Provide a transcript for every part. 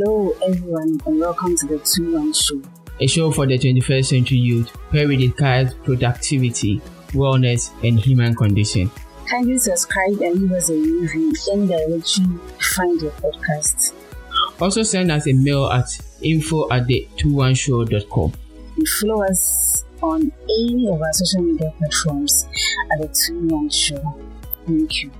Hello, everyone, and welcome to the 2 1 Show, a show for the 21st century youth where we discuss productivity, wellness, and human condition. Kindly subscribe and leave us a review in the directory you find your podcast. Also, send us a mail at info at the 21show.com. And follow us on any of our social media platforms at the 2 1 Show. Thank you.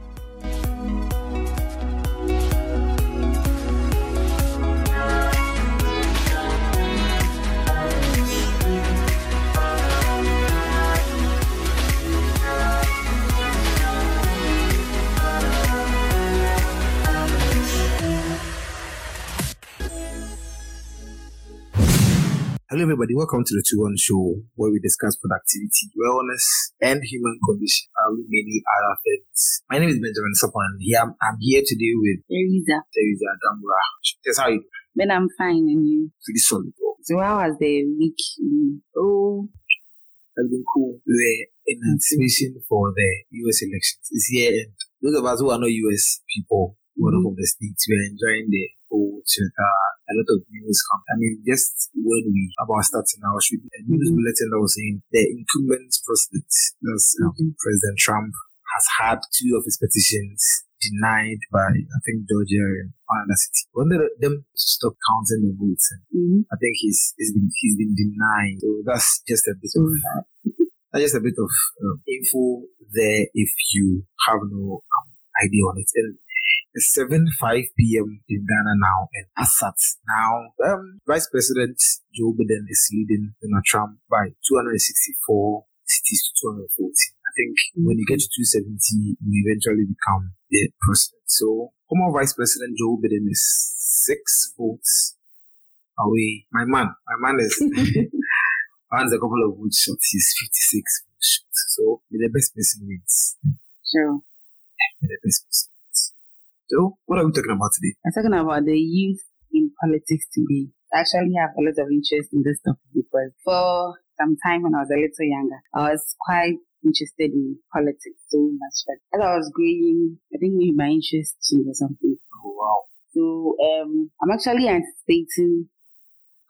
Hello, everybody. Welcome to the Two One Show, where we discuss productivity, wellness, and human condition, and many other things. My name is Benjamin Sopan. Here I'm, I'm here today with Teresa. Teresa Dambra. Yes, how you doing? Then I'm fine, and you? Pretty solid. So, how was the week? Oh, has been cool. We're in anticipation for the US elections. It's here, and those of us who are not US people, who are not mm-hmm. from the States, we're enjoying the whole uh, a lot of news come. I mean, just when we about starting our should a news bulletin that was saying the incumbent president, that's um, President Trump, has had two of his petitions denied by I think Georgia and another city. Wanted them to stop counting the votes, and Mm-hmm. I think he's he's been he's been denied. So that's just a bit of that's just a bit of um, info there if you have no um, idea on it. And it's 7 5 p.m. in Ghana now, and Assad now. Um, Vice President Joe Biden is leading Donald Trump by 264 cities to 240. I think when you get to 270, you eventually become the president. So, former Vice President Joe Biden is six votes away. My man, my man is one's a couple of votes short. He's 56 votes short. So, the best person wins. Sure. The best person. So, what are we talking about today? I'm talking about the youth in politics today. I actually have a lot of interest in this topic because for some time when I was a little younger, I was quite interested in politics so much. But as I was growing, I think maybe my interest changed or something. Oh, wow. So um, I'm actually anticipating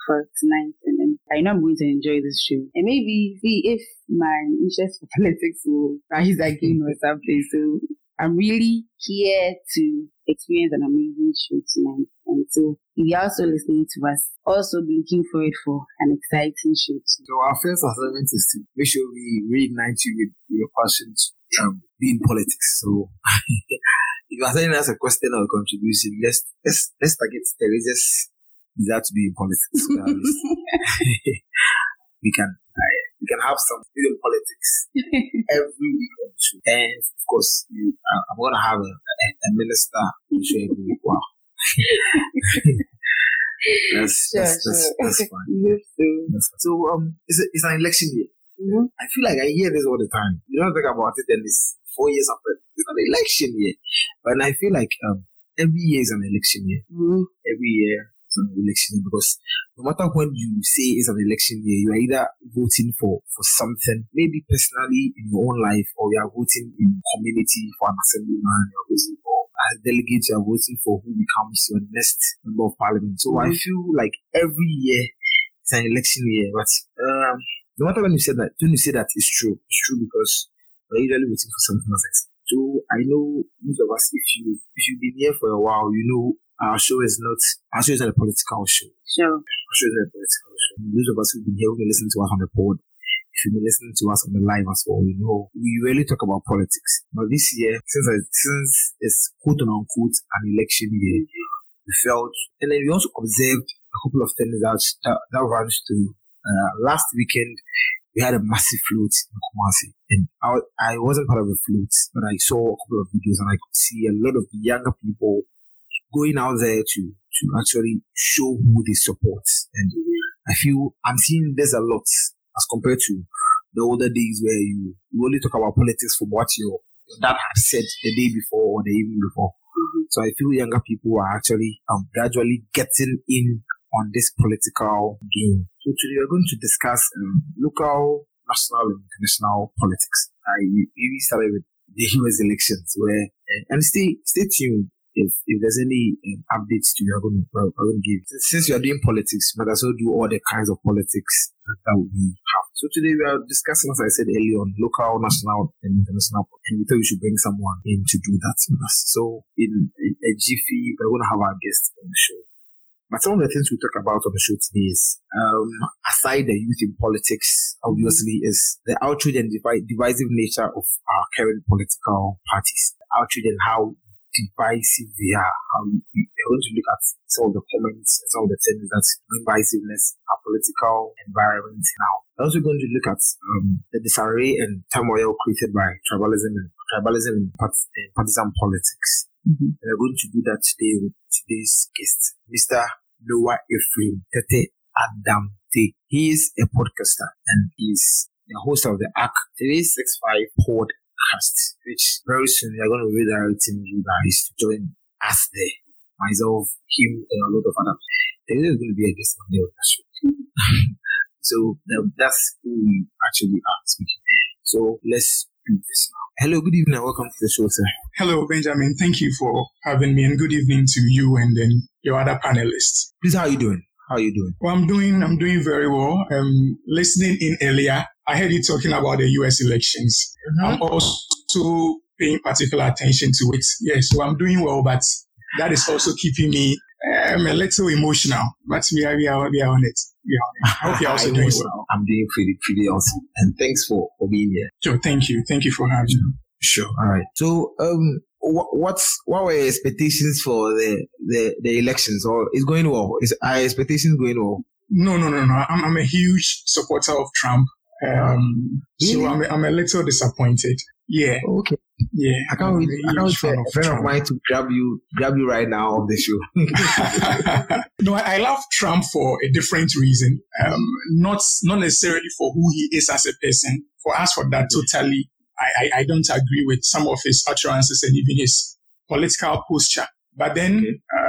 for tonight, and then I know I'm going to enjoy this show, and maybe see if my interest for politics will rise again or something. So I'm really here to experience an amazing show tonight, and so if you're also listening to us, also be looking forward for an exciting show too. So, our first assignment is to make sure we reignite you with your passion to um, be in politics. So, if you are sending us a question or a contribution, let's let's let's target Teresa's desire to be in politics. So at least we can uh, we can have some real politics every week on the show. And of course, you, uh, I'm gonna have a, a, a minister on the show every week. Wow. that's, Sure, that's, sure. that's fine. Yes, so, That's fine. So um, it's a, it's an election year. mhm. I feel like I hear this all the time. You don't think about it, and it's four years after. It's an election year, but I feel like um, every year is an election year. Mhm. Every year is an election year because no matter when you say it's an election year, you are either voting for for something, maybe personally in your own life, or you are voting in community for an assemblyman, you are voting for as a delegate, you are voting for who becomes your next member of parliament. So I Mhm. feel like every year it's an election year, but um, no matter when you say that, when you say that, it's true. It's true because we're usually waiting for something else. So I know most of us, if you if you've been here for a while, you know our show is not our show is not a political show. Sure. Our show is not a political show. Those of us who've been here, who've been listening to us on the pod, if you've been listening to us on the live as well, you know we rarely talk about politics. But this year, since I, since it's quote unquote an election year, we felt, and then we also observed a couple of things that that, that runs through. Uh, last weekend, we had a massive float in Kumasi, and I, I wasn't part of the float, but I saw a couple of videos and I could see a lot of younger people going out there to to actually show who they support, and I feel I'm seeing this a lot as compared to the older days where you, you only talk about politics from what your, dad had said the day before or the evening before. Mhm. So I feel younger people are actually um, gradually getting in on this political game. So today we're going to discuss um, local, national, and international politics. I we started with the US elections where and stay stay tuned if, if there's any um, updates to you, I'm going to, I'm going to give. Since you are doing politics, might as well do all the kinds of politics that we have. So today we are discussing, as I said earlier, on local, national, and international. And we thought we should bring someone in to do that with us. So in a jiffy, we're going to have our guest on the show. But some of the things we talk about on the show today is, um, aside the youth in politics, obviously, is the outrage and divisive nature of our current political parties. Outrage and how divisive are. How we, are going to look at some of the comments and some of the things that divisiveness our political environment now. We're also going to look at um, the disarray and turmoil created by tribalism and tribalism and partisan politics. Mm-hmm. And we're going to do that today with today's guest, Mr. Noah Ephraim Tete Adam T. He is a podcaster and is the host of the ARC 365 which very soon we are going to be redirecting you guys to join us there. Myself, him, and a lot of other. There is going to be a guest on the show. so that's who we actually are speaking. So let's do this now. Hello, good evening, and welcome to the show, sir. Hello, Benjamin. Thank you for having me, and good evening to you and then your other panelists. Please, how are you doing? How are you doing? Well, I'm doing. I'm doing very well. I'm listening in earlier, I heard you talking about the U.S. elections. Mm-hmm. I'm also paying particular attention to it. Yes, so I'm doing well, but that is also keeping me um, a little emotional. But we are, we are, we are on it. Yeah, I hope you're also doing well. I'm doing pretty, pretty awesome. And thanks for, for being here. Sure. Thank you. Thank you for having me. Sure. All right. So, um, what, what's, what were your expectations for the, the, the elections or is going well? Is, are expectations going well? No, no, no, no. I'm, I'm a huge supporter of Trump. Um, really? so I'm, I'm a little disappointed. Yeah. Okay. Yeah. I can't wait. I can't wait for a friend of mine to grab you, grab you right now on the show. no, I love Trump for a different reason. Um, not not necessarily for who he is as a person. For us, for that, totally, I, I, I don't agree with some of his utterances and even his political posture. But then, um,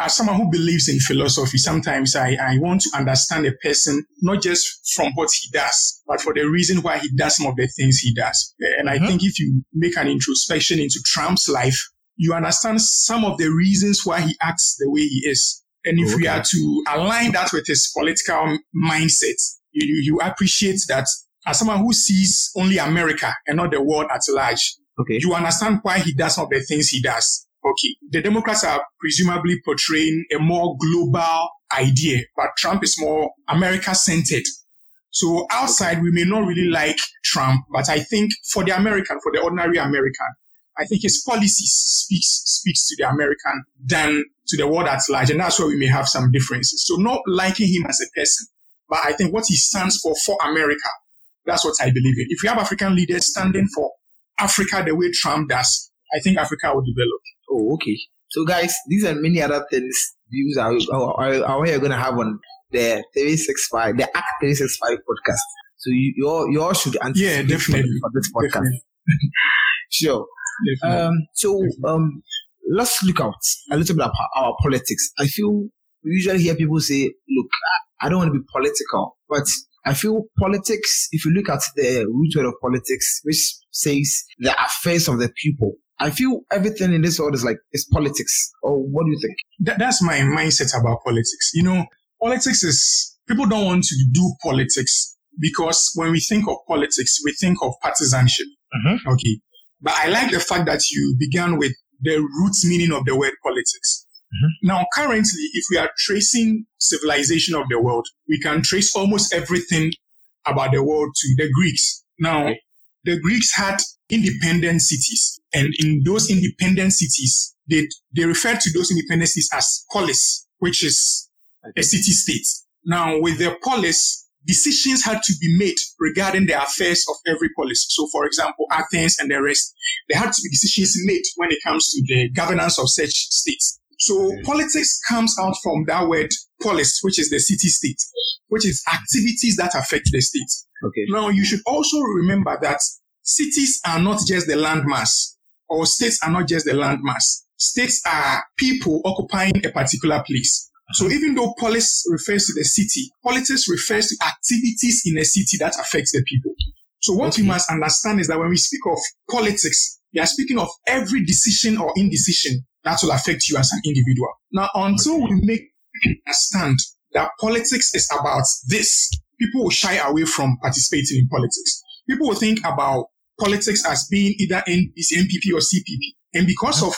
as someone who believes in philosophy, sometimes I, I want to understand a person not just from what he does, but for the reason why he does some of the things he does. And mm-hmm. I think if you make an introspection into Trump's life, you understand some of the reasons why he acts the way he is. And if okay. we are to align that with his political mindset, you, you, you appreciate that as someone who sees only America and not the world at large, okay. you understand why he does some of the things he does. Okay, the Democrats are presumably portraying a more global idea, but Trump is more America centered. So outside, we may not really like Trump, but I think for the American, for the ordinary American, I think his policies speaks speaks to the American than to the world at large, and that's where we may have some differences. So not liking him as a person, but I think what he stands for for America, that's what I believe in. If we have African leaders standing for Africa the way Trump does, I think Africa will develop. Oh, okay. So, guys, these are many other things, views are, are, are we are going to have on the 365, the Act 365 podcast. So, you, you, all, you all should answer yeah, definitely. for this podcast. sure. Definitely. Um, so, um, let's look out a little bit about our politics. I feel we usually hear people say, look, I don't want to be political, but I feel politics, if you look at the root word of politics, which says the affairs of the people, I feel everything in this world is like it's politics. Or what do you think? That, that's my mindset about politics. You know, politics is people don't want to do politics because when we think of politics, we think of partisanship. Mm-hmm. Okay, but I like the fact that you began with the root meaning of the word politics. Mm-hmm. Now, currently, if we are tracing civilization of the world, we can trace almost everything about the world to the Greeks. Now, the Greeks had independent cities. And in those independent cities, they, they refer to those independent cities as polis, which is a city state. Now, with the polis, decisions had to be made regarding the affairs of every polis. So, for example, Athens and the rest, there had to be decisions made when it comes to the governance of such states. So, politics comes out from that word polis, which is the city state, which is activities that affect the state. Okay. Now, you should also remember that cities are not just the landmass, or states are not just the landmass. States are people occupying a particular place. So uh-huh. even though polis refers to the city, politics refers to activities in a city that affects the people. So what Okay. we must understand is that when we speak of politics, we are speaking of every decision or indecision that will affect you as an individual. Now, until we make understand that politics is about this, people will shy away from participating in politics. People will think about politics as being either NPP or CPP. And because of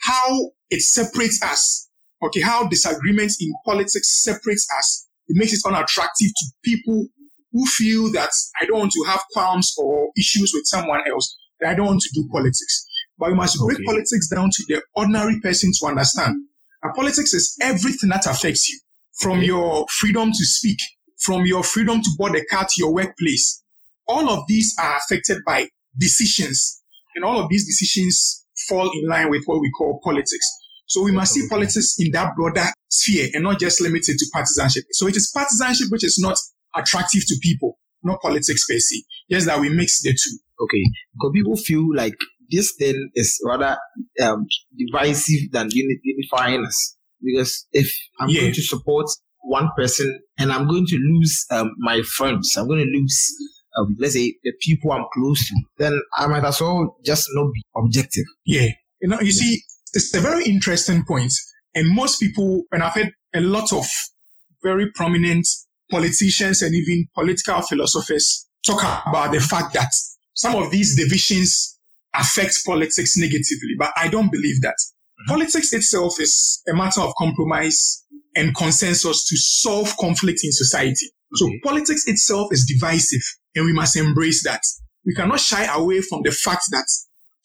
how it separates us, okay, how disagreements in politics separates us, it makes it unattractive to people who feel that I don't want to have qualms or issues with someone else, that I don't want to do politics. But we must break Okay. politics down to the ordinary person to understand. And politics is everything that affects you, from your freedom to speak, from your freedom to board a car to your workplace. All of these are affected by decisions, and all of these decisions fall in line with what we call politics. So we must see politics in that broader sphere and not just limited to partisanship. So it is partisanship which is not attractive to people, not politics per se. Just that we mix the two. Okay, because people feel like this thing is rather um, divisive than unifying us. Because if I'm Yeah. going to support one person and I'm going to lose um, my friends, I'm going to lose, um, let's say, the people I'm close to, then I might as well just not be objective. Yeah. You know, you see, it's a very interesting point. And most people, and I've heard a lot of very prominent politicians and even political philosophers talk about the fact that some of these divisions affect politics negatively, but I don't believe that. Mm-hmm. Politics itself is a matter of compromise and consensus to solve conflict in society. So Okay. politics itself is divisive and we must embrace that. We cannot shy away from the fact that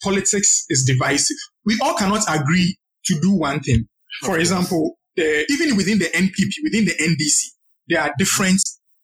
politics is divisive. We all cannot agree to do one thing. For example, the, even within the NPP, within the NDC, there are different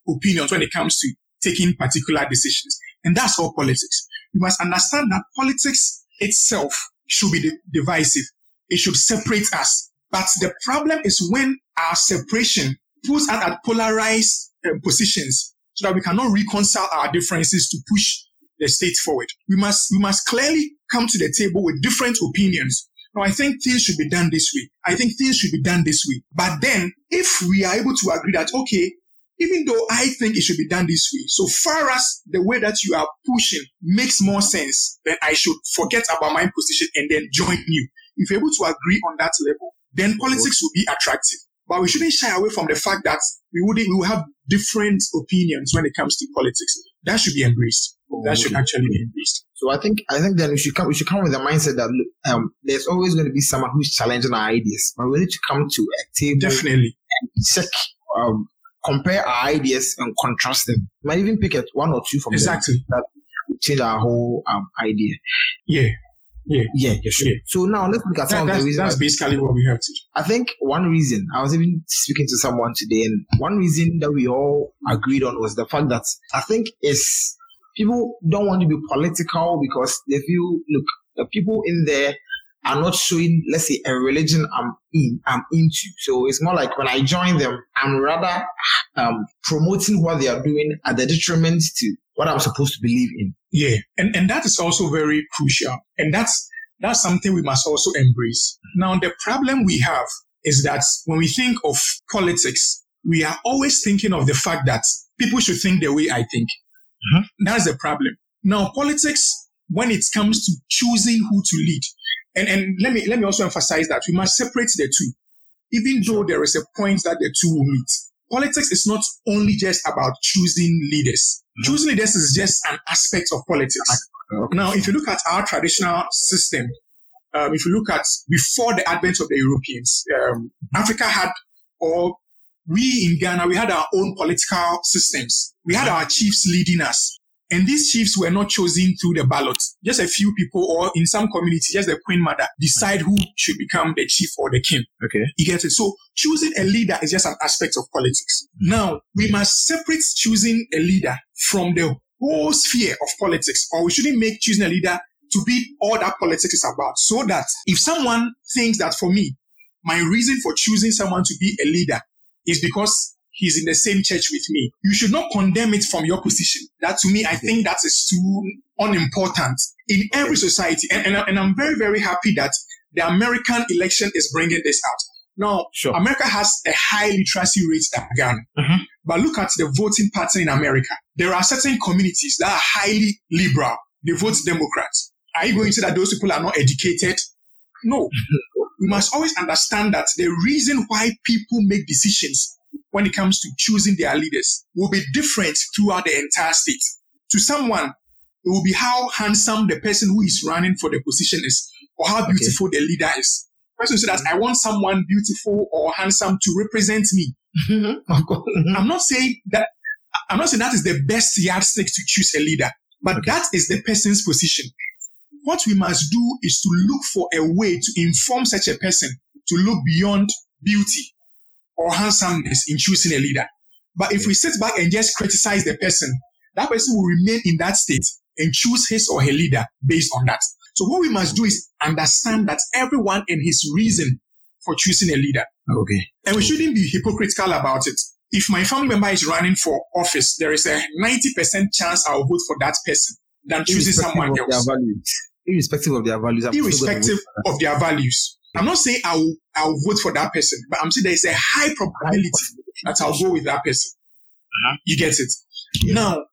opinions when it comes to taking particular decisions. And that's all politics. You must understand that politics itself should be divisive. It should separate us. But the problem is when our separation puts us at polarized uh, positions so that we cannot reconcile our differences to push the state forward. We must, we must clearly come to the table with different opinions. Now, I think things should be done this way. I think things should be done this way. But then, if we are able to agree that, okay, even though I think it should be done this way, so far as the way that you are pushing makes more sense, then I should forget about my position and then join you. If you're able to agree on that level, then politics will be attractive. But we shouldn't shy away from the fact that we would we have different opinions when it comes to politics. That should be embraced. That should actually be embraced. So I think I think then we should come we should come with the mindset that look, um, there's always going to be someone who's challenging our ideas, but we need to come to a table Definitely. and check, um, compare our ideas and contrast them. Might even pick at one or two from them Exactly. that will change our whole um, idea. Yeah. Yeah, yeah, sure. Yeah. So now let's look at some That, of the that's, reasons. that's basically what we have to do. I think one reason I was even speaking to someone today, and one reason that we all agreed on was the fact that I think is people don't want to be political because they feel look the people in there are not showing let's say a religion I'm in I'm into. So it's more like when I join them, I'm rather um, promoting what they are doing at the detriment to what I'm supposed to believe in. Yeah. And, and that is also very crucial. And that's, that's something we must also embrace. Now, the problem we have is that when we think of politics, we are always thinking of the fact that people should think the way I think. Mhm. That's the problem. Now, politics, when it comes to choosing who to lead, and, and let me let me also emphasize that we must separate the two. Even though there is a point that the two will meet, politics is not only just about choosing leaders. Choosing leaders is just an aspect of politics. Okay. Now, if you look at our traditional system, um, if you look at before the advent of the Europeans, um, Africa had, or we in Ghana, we had our own political systems. We had our chiefs leading us. And these chiefs were not chosen through the ballot. Just a few people, or in some communities, just the queen mother, decide who should become the chief or the king. Okay. You get it? So choosing a leader is just an aspect of politics. Mm-hmm. Now, we must separate choosing a leader from the whole sphere of politics, or we shouldn't make choosing a leader to be all that politics is about. So that if someone thinks that for me, my reason for choosing someone to be a leader is because he's in the same church with me, you should not condemn it from your position. That to me, I think that is too unimportant in every society. And, and, and I'm very, very happy that the American election is bringing this out. Now, Sure. America has a high literacy rate than Ghana. Mhm. But look at the voting pattern in America. There are certain communities that are highly liberal. They vote Democrats. Are you going to say that those people are not educated? No. we must always understand that the reason why people make decisions when it comes to choosing their leaders will be different throughout the entire state. To someone, it will be how handsome the person who is running for the position is or how beautiful okay. the leader is. Person says that I want someone beautiful or handsome to represent me. I'm not saying that I'm not saying that is the best yardstick to choose a leader, but okay. that is the person's position. What we must do is to look for a way to inform such a person to look beyond beauty or handsomeness in choosing a leader. But if we sit back and just criticize the person, that person will remain in that state and choose his or her leader based on that. So what we must do is understand that everyone and his reason for choosing a leader. Okay. And we shouldn't be hypocritical about it. If my family member is running for office, there is a 90% chance I'll vote for that person than choosing someone else. Irrespective of their values. Irrespective of their values. I'm not saying I'll, I'll vote for that person, but I'm saying there is a high probability that I'll go with that person. Uh-huh. You get it? Yeah. Now,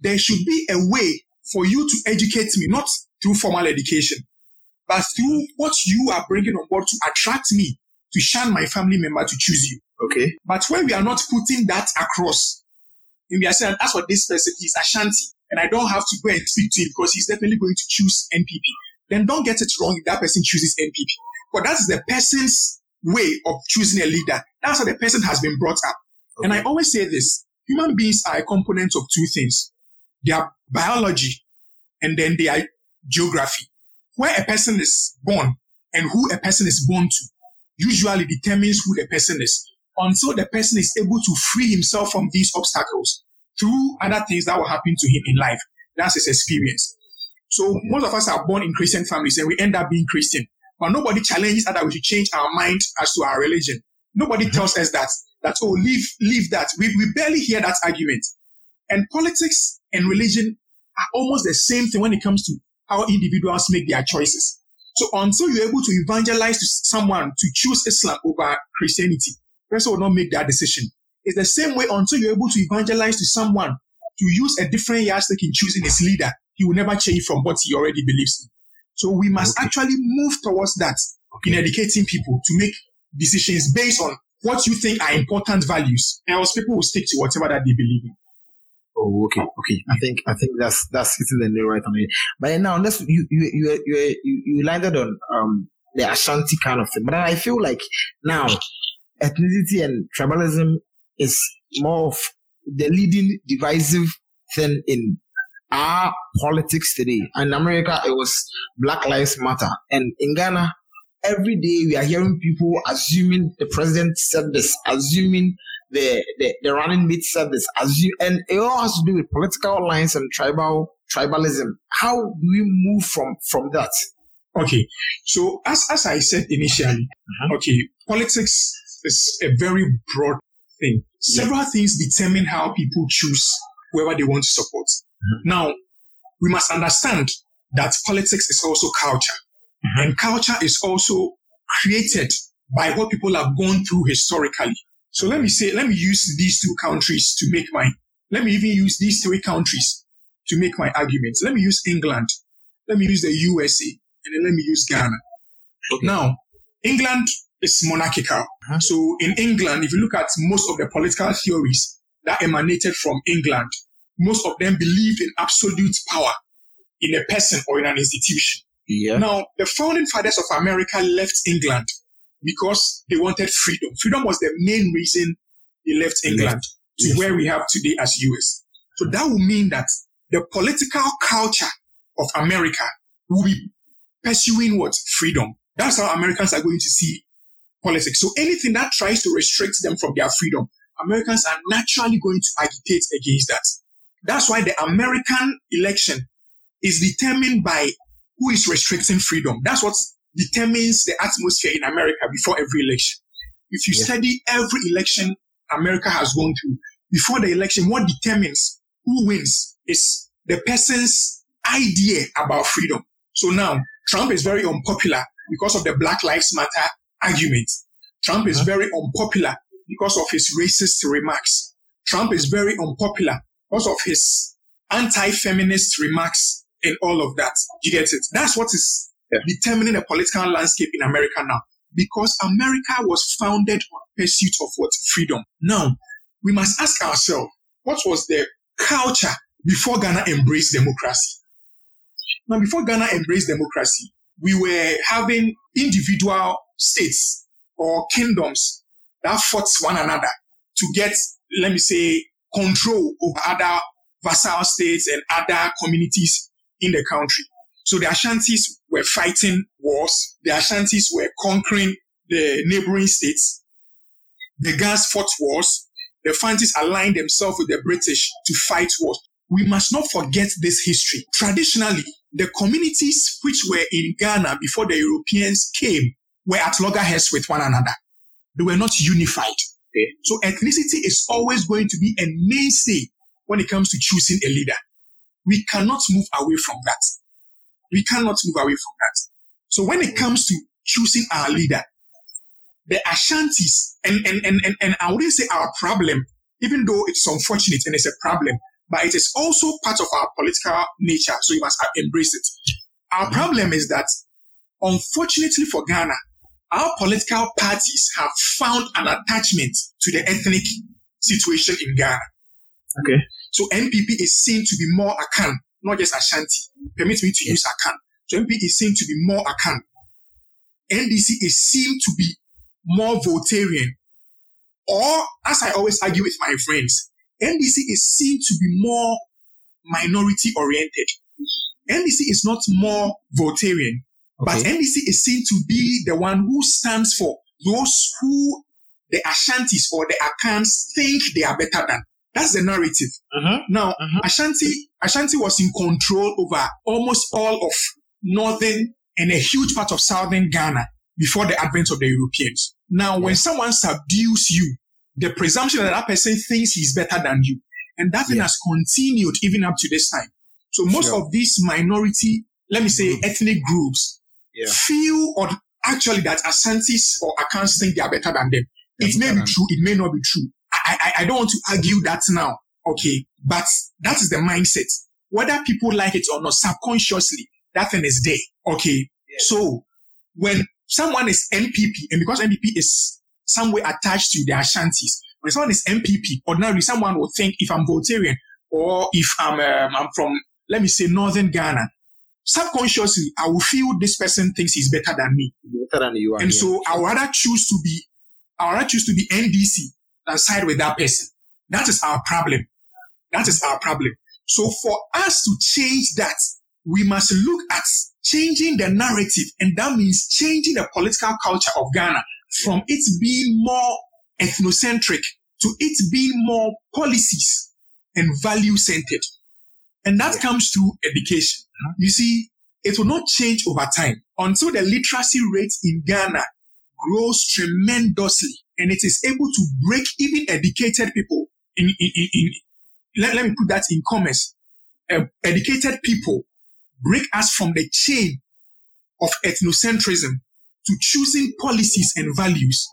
there should be a way for you to educate me, not through formal education, but through what you are bringing on board to attract me to shun my family member to choose you. Okay. But when we are not putting that across, and we are saying, as for this person, he's Ashanti, and I don't have to go and speak to him because he's definitely going to choose NPP, then don't get it wrong if that person chooses NPP. But that's the person's way of choosing a leader. That's how the person has been brought up. Okay. And I always say this human beings are a component of two things their biology and then their geography. Where a person is born and who a person is born to usually determines who the person is until the person is able to free himself from these obstacles through other things that will happen to him in life. That's his experience. So most of us are born in Christian families and we end up being Christian. But nobody challenges us that we should change our mind as to our religion. Nobody mm-hmm. tells us that, that, oh, leave, leave that. We, we barely hear that argument. And politics and religion are almost the same thing when it comes to how individuals make their choices. So until you're able to evangelize to someone to choose Islam over Christianity, person will not make that decision. It's the same way until you're able to evangelize to someone to use a different yardstick in choosing his leader, he will never change from what he already believes in. So we must okay. actually move towards that okay. in educating people to make decisions based on what you think are important values. Else people will stick to whatever that they believe in. Oh, okay, okay. I think I think that's that's hitting the nail right on it. But now, let's you you you you you, you landed on um the Ashanti kind of thing. But I feel like now ethnicity and tribalism is more of the leading divisive thing in our politics today. In America, it was Black Lives Matter, and in Ghana, every day we are hearing people assuming the president said this, assuming the, the, the running mate said this, assume, and it all has to do with political lines and tribal tribalism. How do we move from from that? Okay, so as as I said initially, uh-huh. okay, politics is a very broad thing. Several things determine how people choose whoever they want to support. Mm-hmm. Now, we must understand that politics is also culture. Mm-hmm. And culture is also created by what people have gone through historically. So let me say, let me use these two countries to make my, let me even use these three countries to make my arguments. Let me use England. Let me use the USA. And then let me use Ghana. Okay. Now, England is monarchical. Uh-huh. So in England, if you look at most of the political theories that emanated from England, most of them believed in absolute power in a person or in an institution. Yeah. Now, the founding fathers of America left England because they wanted freedom. Freedom was the main reason they left England to yes. where we have today as US. So that would mean that the political culture of America will be pursuing what? Freedom. That's how Americans are going to see politics. So anything that tries to restrict them from their freedom, Americans are naturally going to agitate against that. That's why the American election is determined by who is restricting freedom. That's what determines the atmosphere in America before every election. If you yeah. study every election America has gone through, before the election, what determines who wins is the person's idea about freedom. So now, Trump is very unpopular because of the Black Lives Matter argument. Trump is uh-huh. very unpopular because of his racist remarks. Trump is very unpopular because of his anti-feminist remarks and all of that. You get it? That's what is yeah. determining the political landscape in America now. Because America was founded on pursuit of what? Freedom. Now, we must ask ourselves, what was the culture before Ghana embraced democracy? Now, before Ghana embraced democracy, we were having individual states or kingdoms that fought one another to get, let me say, control over other vassal states and other communities in the country. So the Ashantis were fighting wars. The Ashantis were conquering the neighboring states. The Gans fought wars. The Fantis aligned themselves with the British to fight wars. We must not forget this history. Traditionally, the communities which were in Ghana before the Europeans came were at loggerheads with one another. They were not unified. Okay. So ethnicity is always going to be a mainstay when it comes to choosing a leader. We cannot move away from that. We cannot move away from that. So when it comes to choosing our leader, the Ashantis, and, and, and, and, and I wouldn't say our problem, even though it's unfortunate and it's a problem, but it is also part of our political nature. So you must embrace it. Our problem is that, unfortunately for Ghana, our political parties have found an attachment to the ethnic situation in Ghana. Okay. So NPP is seen to be more Akan, not just Ashanti. Permit me to use Akan. So NPP is seen to be more Akan. NDC is seen to be more Voltarian. Or, as I always argue with my friends, NDC is seen to be more minority oriented. NDC is not more Voltarian, okay. but NDC is seen to be the one who stands for those who the Ashantis or the Akans think they are better than. That's the narrative. Uh-huh. Now, uh-huh. Ashanti, Ashanti was in control over almost all of northern and a huge part of southern Ghana before the advent of the Europeans. Now, when someone subdues you, the presumption that that person thinks he's better than you, and that thing has continued even up to this time. So most sure. of these minority, let me say, mm. ethnic groups yeah. feel or actually that Asantis or Akans think they are better than them. it may be true, it may not be true. I, I, I don't want to argue that now. Okay. But that is the mindset. Whether people like it or not, subconsciously, that thing is there. Okay. Yeah. So when someone is NPP, and because NPP is some way attached to the Ashantis, when someone is NPP, ordinarily someone will think if I'm Voltarian or if I'm, um, I'm from, let me say, Northern Ghana, subconsciously, I will feel this person thinks he's better than me. Better than you are. And so I would rather choose to be, I would rather choose to be NDC and side with that person. That is our problem. That is our problem. So for us to change that, we must look at changing the narrative. And that means changing the political culture of Ghana from it being more ethnocentric to it being more policies and value centered. And that comes through education. You see, it will not change over time until the literacy rate in Ghana grows tremendously and it is able to break even educated people in, in, in, in let, let, me put that in commerce. Uh, educated people break us from the chain of ethnocentrism to choosing policies and values.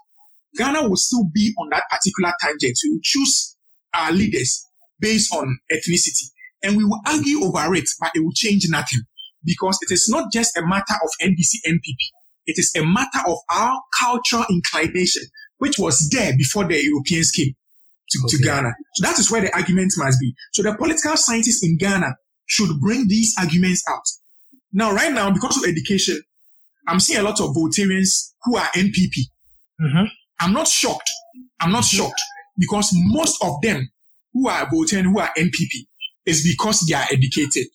Ghana will still be on that particular tangent. We will choose our leaders based on ethnicity and we will argue over it, but it will change nothing because it is not just a matter of NDC NPP. It is a matter of our cultural inclination which was there before the Europeans came to, okay. to Ghana. So that is where the argument must be. So the political scientists in Ghana should bring these arguments out. Now, right now, because of education, I'm seeing a lot of Voltarians who are NPP. Mm-hmm. I'm not shocked. I'm not mm-hmm. shocked because most of them who are Voltarian, who are NPP, is because they are educated.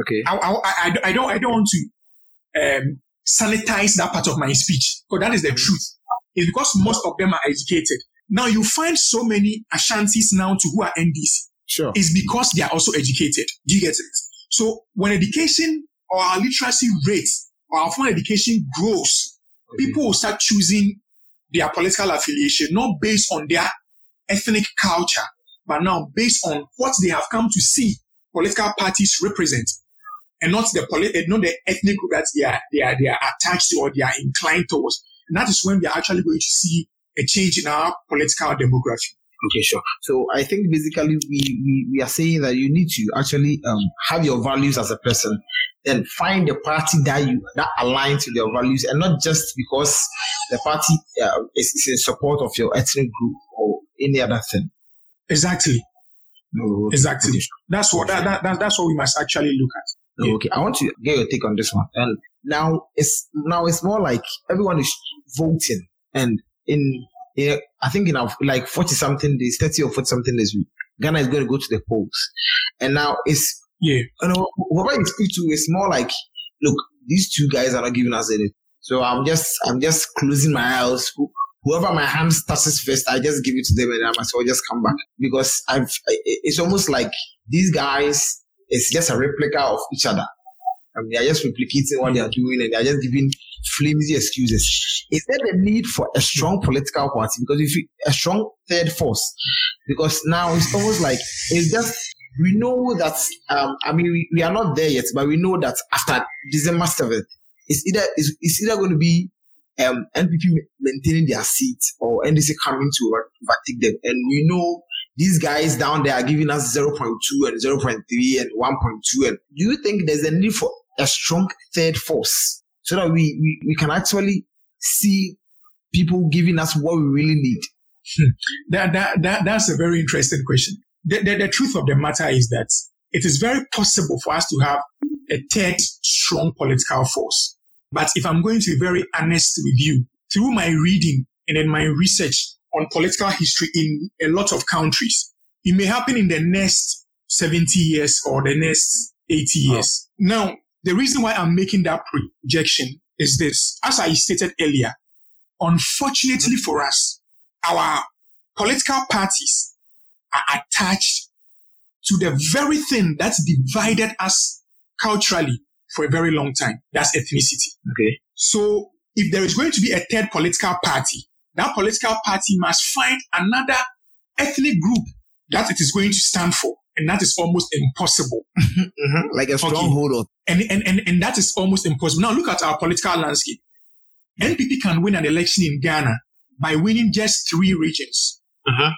Okay. I, I, I, I don't, I don't want to um, sanitize that part of my speech, because that is the mm-hmm. truth is because most of them are educated. Now you find so many Ashantis now to who are NDC. Sure. Is because they are also educated. Do you get it? So when education or our literacy rate or our foreign education grows, okay. people will start choosing their political affiliation, not based on their ethnic culture, but now based on what they have come to see political parties represent, and not the polit- not the ethnic group that they are, they are they are attached to or they are inclined towards. And that is when we are actually going to see a change in our political demography. Okay, sure. So I think basically we, we, we are saying that you need to actually um, have your values as a person, then find a party that you that aligns with your values, and not just because the party uh, is, is in support of your ethnic group or any other thing. Exactly. No, okay. Exactly. Okay. That's what that, that, that, that's what we must actually look at. No, okay. I want to get your take on this one. And now it's now it's more like everyone is voting, and in yeah, I think in our, like 40 something days, 30 or 40 something days, Ghana is going to go to the polls. And now it's, Yeah. you know, whoever you speak to is more like, look, these two guys are not giving us anything. So I'm just, I'm just closing my eyes. Who- Whoever my hand touches first, I just give it to them and I must well just come back because I've, it's almost like these guys, it's just a replica of each other. I mean, they're just replicating what they are doing and they're just giving flimsy excuses. Is there a need for a strong political party? Because if you, a strong third force, because now it's almost like it's just we know that um, I mean we, we are not there yet, but we know that after December seventh, it's either it's, it's either going to be um, NPP maintaining their seat or NDC coming to over- overtake them, and we know these guys down there are giving us 0.2 and 0.3 and 1.2. And do you think there's a need for a strong third force so that we, we, we can actually see people giving us what we really need? That, that, that, that's a very interesting question. The, the, the truth of the matter is that it is very possible for us to have a third strong political force. But if I'm going to be very honest with you, through my reading and then my research on political history in a lot of countries, it may happen in the next 70 years or the next 80 years. Now, the reason why I'm making that projection is this. As I stated earlier, unfortunately for us, our political parties are attached to the very thing that divided us culturally for a very long time. That's ethnicity. Okay. So if there is going to be a third political party, that political party must find another ethnic group that it is going to stand for. And that is almost impossible. Mm-hmm. Like a stronghold of And, and, and, and that is almost impossible. Now look at our political landscape. NPP can win an election in Ghana by winning just three regions. Uh-huh.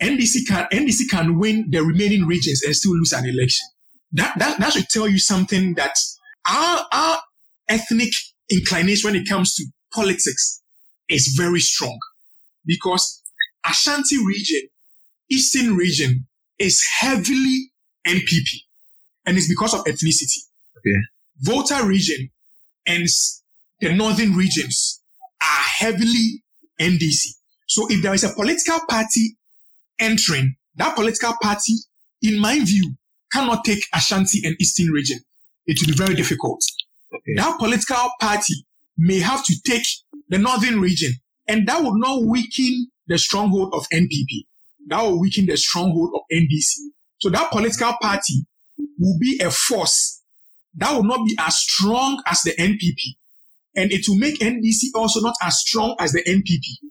NDC can NDC can win the remaining regions and still lose an election. That that, that should tell you something that our our ethnic inclination when it comes to politics is very strong because Ashanti region, Eastern region is heavily NPP and it's because of ethnicity. Okay. Volta region and the northern regions are heavily NDC. So if there is a political party entering, that political party, in my view, cannot take Ashanti and Eastern region. It will be very difficult. Okay. That political party may have to take the northern region, and that would not weaken the stronghold of NPP. That will weaken the stronghold of NDC. So that political party will be a force that will not be as strong as the NPP. And it will make NDC also not as strong as the NPP.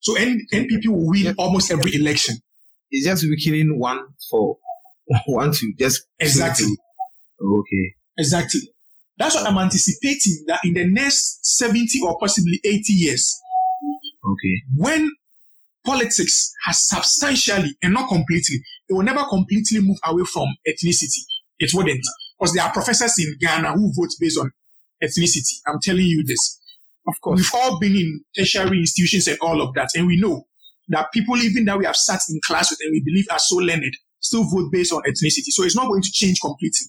So N- NPP will win Yeah. almost every election. It's just weakening one for one to just Exactly. Okay. Exactly. That's what I'm anticipating that in the next 70 or possibly 80 years, Okay. when politics has substantially and not completely, it will never completely move away from ethnicity. It wouldn't. Because there are professors in Ghana who vote based on ethnicity. I'm telling you this. Of course. We've all been in tertiary institutions and all of that, and we know that people even that we have sat in class with and we believe are so learned still vote based on ethnicity. So it's not going to change completely.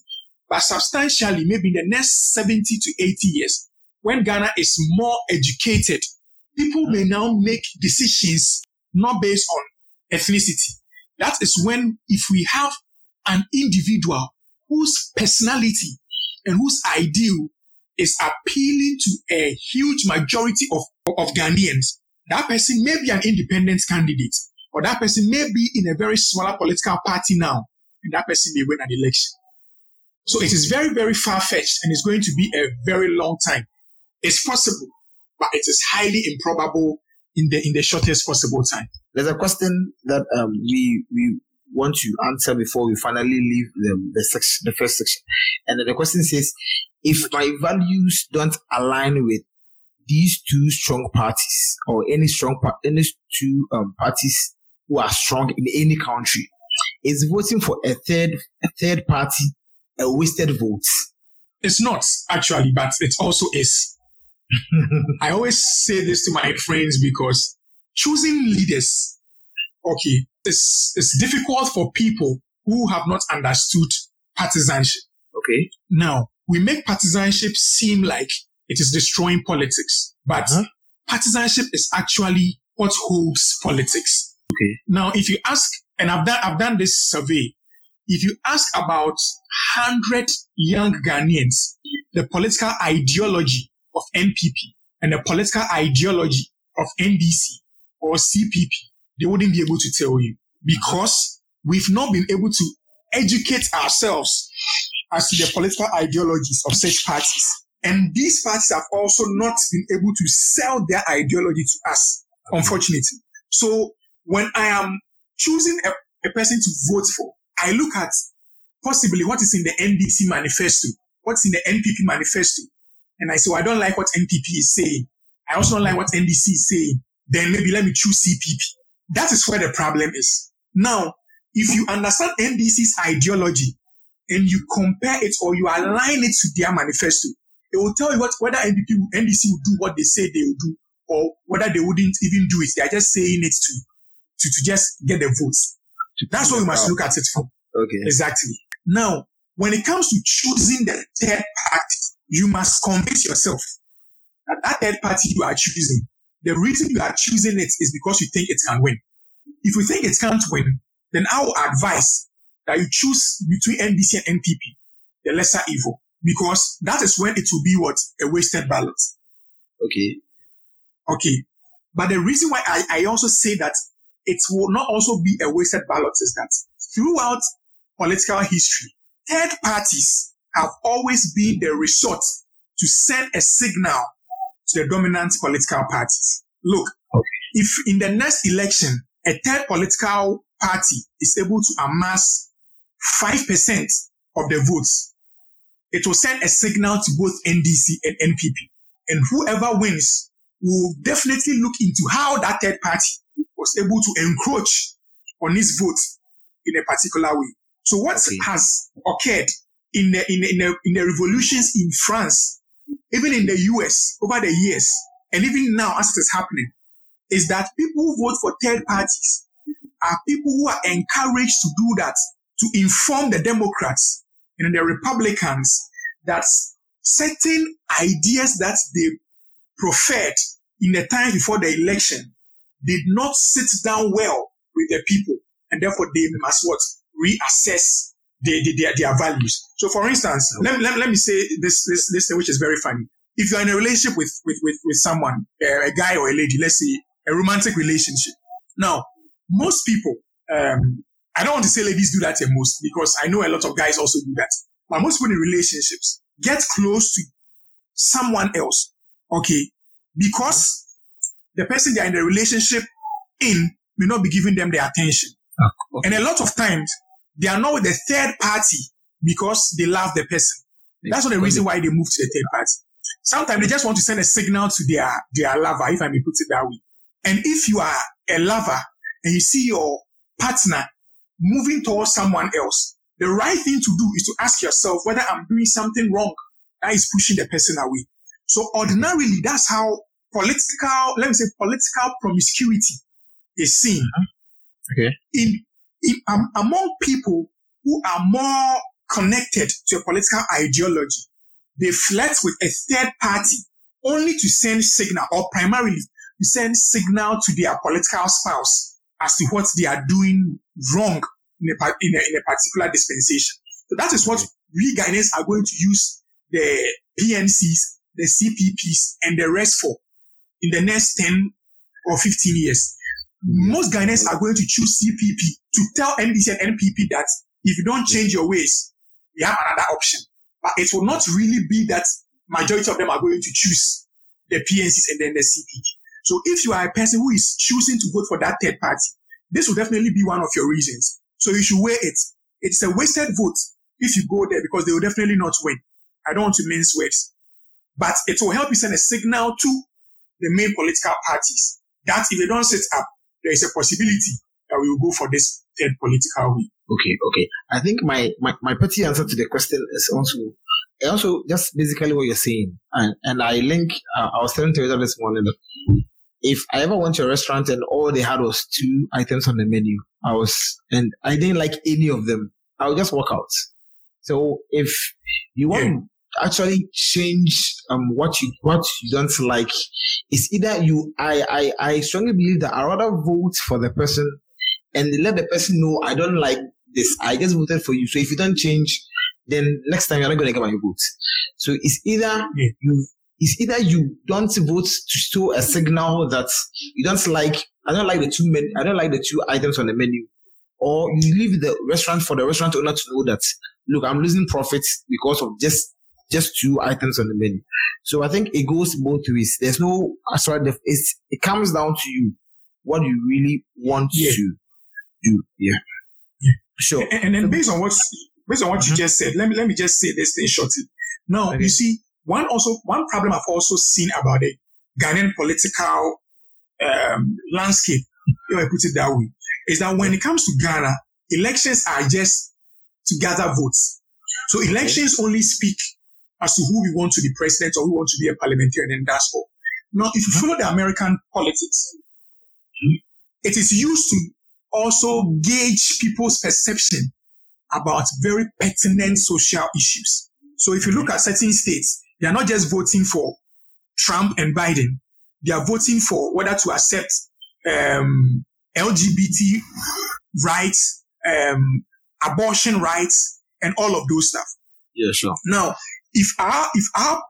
But substantially, maybe in the next 70 to 80 years, when Ghana is more educated, people may now make decisions not based on ethnicity. That is when, if we have an individual whose personality and whose ideal is appealing to a huge majority of, of Ghanaians, that person may be an independent candidate, or that person may be in a very smaller political party now, and that person may win an election. So it is very, very far fetched and it's going to be a very long time. It's possible, but it is highly improbable in the in the shortest possible time. There's a question that um we we want to answer before we finally leave the the section, the first section, and the question says, if my values don't align with these two strong parties or any strong par- any two um, parties who are strong in any country. Is voting for a third a third party a wasted vote? It's not actually, but it also is. I always say this to my friends because choosing leaders, okay, it's, it's difficult for people who have not understood partisanship. Okay. Now, we make partisanship seem like it is destroying politics, but Uh-huh. partisanship is actually what holds politics. Okay. Now, if you ask, and I've done, I've done this survey, if you ask about 100 young Ghanaians, the political ideology of NPP and the political ideology of NDC or CPP, they wouldn't be able to tell you because we've not been able to educate ourselves as to the political ideologies of such parties. And these parties have also not been able to sell their ideology to us, unfortunately. So when I am choosing a, a person to vote for, I look at possibly what is in the NDC manifesto, what's in the NPP manifesto. And I say, well, I don't like what NPP is saying. I also don't like what NDC is saying. Then maybe let me choose CPP. That is where the problem is. Now, if you understand NDC's ideology and you compare it or you align it to their manifesto, it will tell you what, whether NDP, NDC will do what they say they will do or whether they wouldn't even do it. They are just saying it to, to, to just get the votes. That's what we must look at it from. Okay. Exactly. Now, when it comes to choosing the third party, you must convince yourself that that third party you are choosing, the reason you are choosing it is because you think it can win. If you think it can't win, then I will advise that you choose between NDC and NPP, the lesser evil, because that is when it will be what? A wasted ballot. Okay. Okay. But the reason why I, I also say that it will not also be a wasted ballot is that throughout political history, third parties have always been the resort to send a signal to the dominant political parties. Look, Okay. if in the next election, a third political party is able to amass 5% of the votes, it will send a signal to both NDC and NPP. And whoever wins will definitely look into how that third party was able to encroach on his vote in a particular way. So what Okay. has occurred in the, in, the, in, the, in the revolutions in France, even in the US over the years, and even now as it is happening, is that people who vote for third parties are people who are encouraged to do that, to inform the Democrats and the Republicans that certain ideas that they proffered in the time before the election did not sit down well with the people, and therefore they must what reassess their, their, their values. So, for instance, let, let, let me say this, this this thing which is very funny. If you're in a relationship with with with, with someone, uh, a guy or a lady, let's say a romantic relationship. Now, most people, um, I don't want to say ladies do that the most because I know a lot of guys also do that. But most people in relationships get close to someone else, okay, because the person they're in the relationship in may not be giving them the attention. Okay. And a lot of times they are not with the third party because they love the person. That's not the reason why they move to the third party. Sometimes they just want to send a signal to their, their lover, if I may put it that way. And if you are a lover and you see your partner moving towards someone else, the right thing to do is to ask yourself whether I'm doing something wrong that is pushing the person away. So ordinarily, that's how political, let me say political promiscuity is seen. Okay. In, in um, among people who are more connected to a political ideology, they flirt with a third party only to send signal or primarily to send signal to their political spouse as to what they are doing wrong in a, in a, in a particular dispensation. So that is what we Ghanaians are going to use the PNCs, the CPPs, and the rest for in the next 10 or 15 years. Mm. Most Ghanaians are going to choose CPP to tell NDC and NPP that if you don't change your ways, you have another option. But it will not really be that majority of them are going to choose the PNCs and then the CPP. So if you are a person who is choosing to vote for that third party, this will definitely be one of your reasons. So you should weigh it. It's a wasted vote if you go there because they will definitely not win. I don't want to mince words. But it will help you send a signal to the main political parties that if they don't sit up, there is a possibility that we will go for this third political way. Okay, okay. I think my, my, my petty answer to the question is also also just basically what you're saying. And and I link uh, I was telling Teresa this morning that if I ever went to a restaurant and all they had was two items on the menu, I was and I didn't like any of them, I would just walk out. So if you want actually change um what you what you don't like, it's either you I I, I strongly believe that I rather vote for the person and let the person know I don't like this. I just voted for you. So if you don't change, then next time you're not going to get my vote. So it's either yeah. you it's either you don't vote to show a signal that you don't like I don't like the two men I don't like the two items on the menu. Or you leave the restaurant for the restaurant owner to know that look, I'm losing profits because of just just two items on the menu. So I think it goes both ways. There's no sorry, it's it comes down to you what you really want yeah. to do. Yeah. yeah. Sure. And, and then based on what based on what mm-hmm. you just said, let me let me just say this thing shortly. Now okay. you see, one also one problem I've also seen about the Ghanaian political um, landscape, if I put it that way, is that when it comes to Ghana, elections are just to gather votes. So elections only speak as to who we want to be president or who want to be a parliamentarian, and that's all. Now, if you mm-hmm. follow the American politics, it is used to also gauge people's perception about very pertinent social issues. So if you look at certain states, they are not just voting for Trump and Biden. They are voting for whether to accept um, LGBT rights, um, abortion rights, and all of those stuff. Yeah, sure. Now, if our if our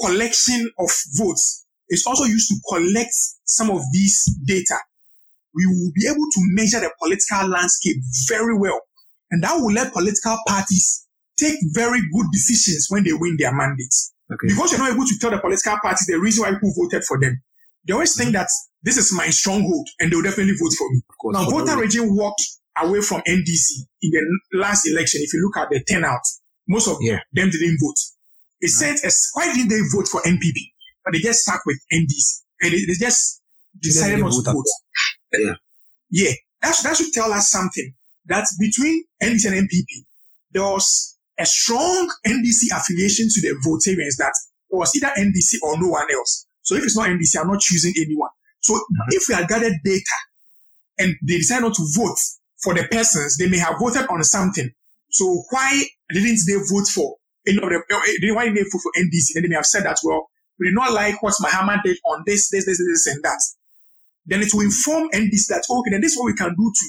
collection of votes is also used to collect some of these data, we will be able to measure the political landscape very well. And that will let political parties take very good decisions when they win their mandates. Okay. Because you're not able to tell the political parties the reason why people voted for them. They always think that this is my stronghold and they'll definitely vote for me. Course, now, Volta region walked away from NDC in the last election. If you look at the turnout, most of yeah. them didn't vote. It uh-huh. said, why didn't they vote for NPP? But they just stuck with NDC and they, they just decided not to vote. Yeah. Yeah. That, that should tell us something that between NDC and NPP, there was a strong NDC affiliation to the Voltarians that it was either NDC or no one else. So if it's not NDC, I'm not choosing anyone. So mm-hmm. if we had gathered data and they decide not to vote for the persons, they may have voted on something. So why didn't they vote for any of them? Eh, why didn't they vote for NDC? Then they may have said that, well, we did not like what Mahama did on this, this, this, this, and that. Then it will inform NDC that, okay, then this is what we can do to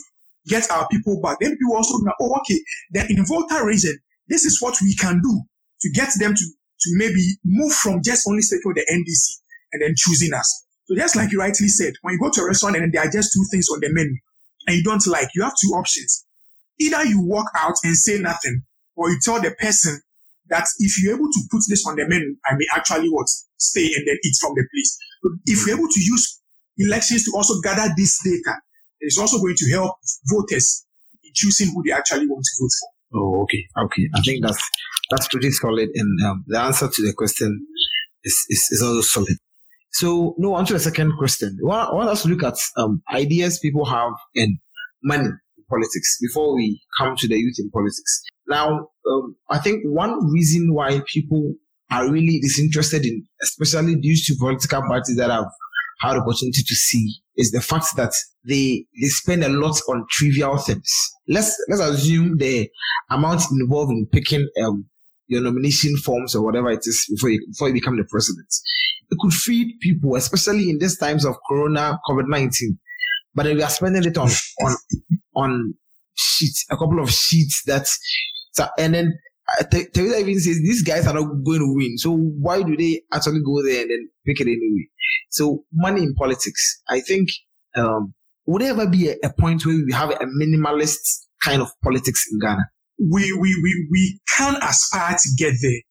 get our people back. Then people also know, oh, okay, then in Volta region, this is what we can do to get them to, to maybe move from just only sticking the NDC and then choosing us. So just like you rightly said, when you go to a restaurant and there are just two things on the menu and you don't like, you have two options. Either you walk out and say nothing, or you tell the person that if you're able to put this on the menu, I may actually what stay and then eat from the place. But if you're able to use elections to also gather this data, it's also going to help voters in choosing who they actually want to vote for. Oh, okay, okay. I think that's that's pretty solid, and um, the answer to the question is is, is also solid. So, no, on to the second question. I want, us to look at um, ideas people have in money politics before we come to the youth in politics. Now, um, I think one reason why people are really disinterested in, especially due to political parties that have had opportunity to see, is the fact that they they spend a lot on trivial things. Let's let's assume the amount involved in picking um, your nomination forms or whatever it is before you before you become the president. It could feed people, especially in these times of Corona COVID nineteen. But we are spending it on on on sheets, a couple of sheets that, so, and then uh, Teresa even says these guys are not going to win. So why do they actually go there and then pick it anyway? So money in politics, I think um, would there ever be a, a point where we have a minimalist kind of politics in Ghana? We, we, we, we can aspire to get there.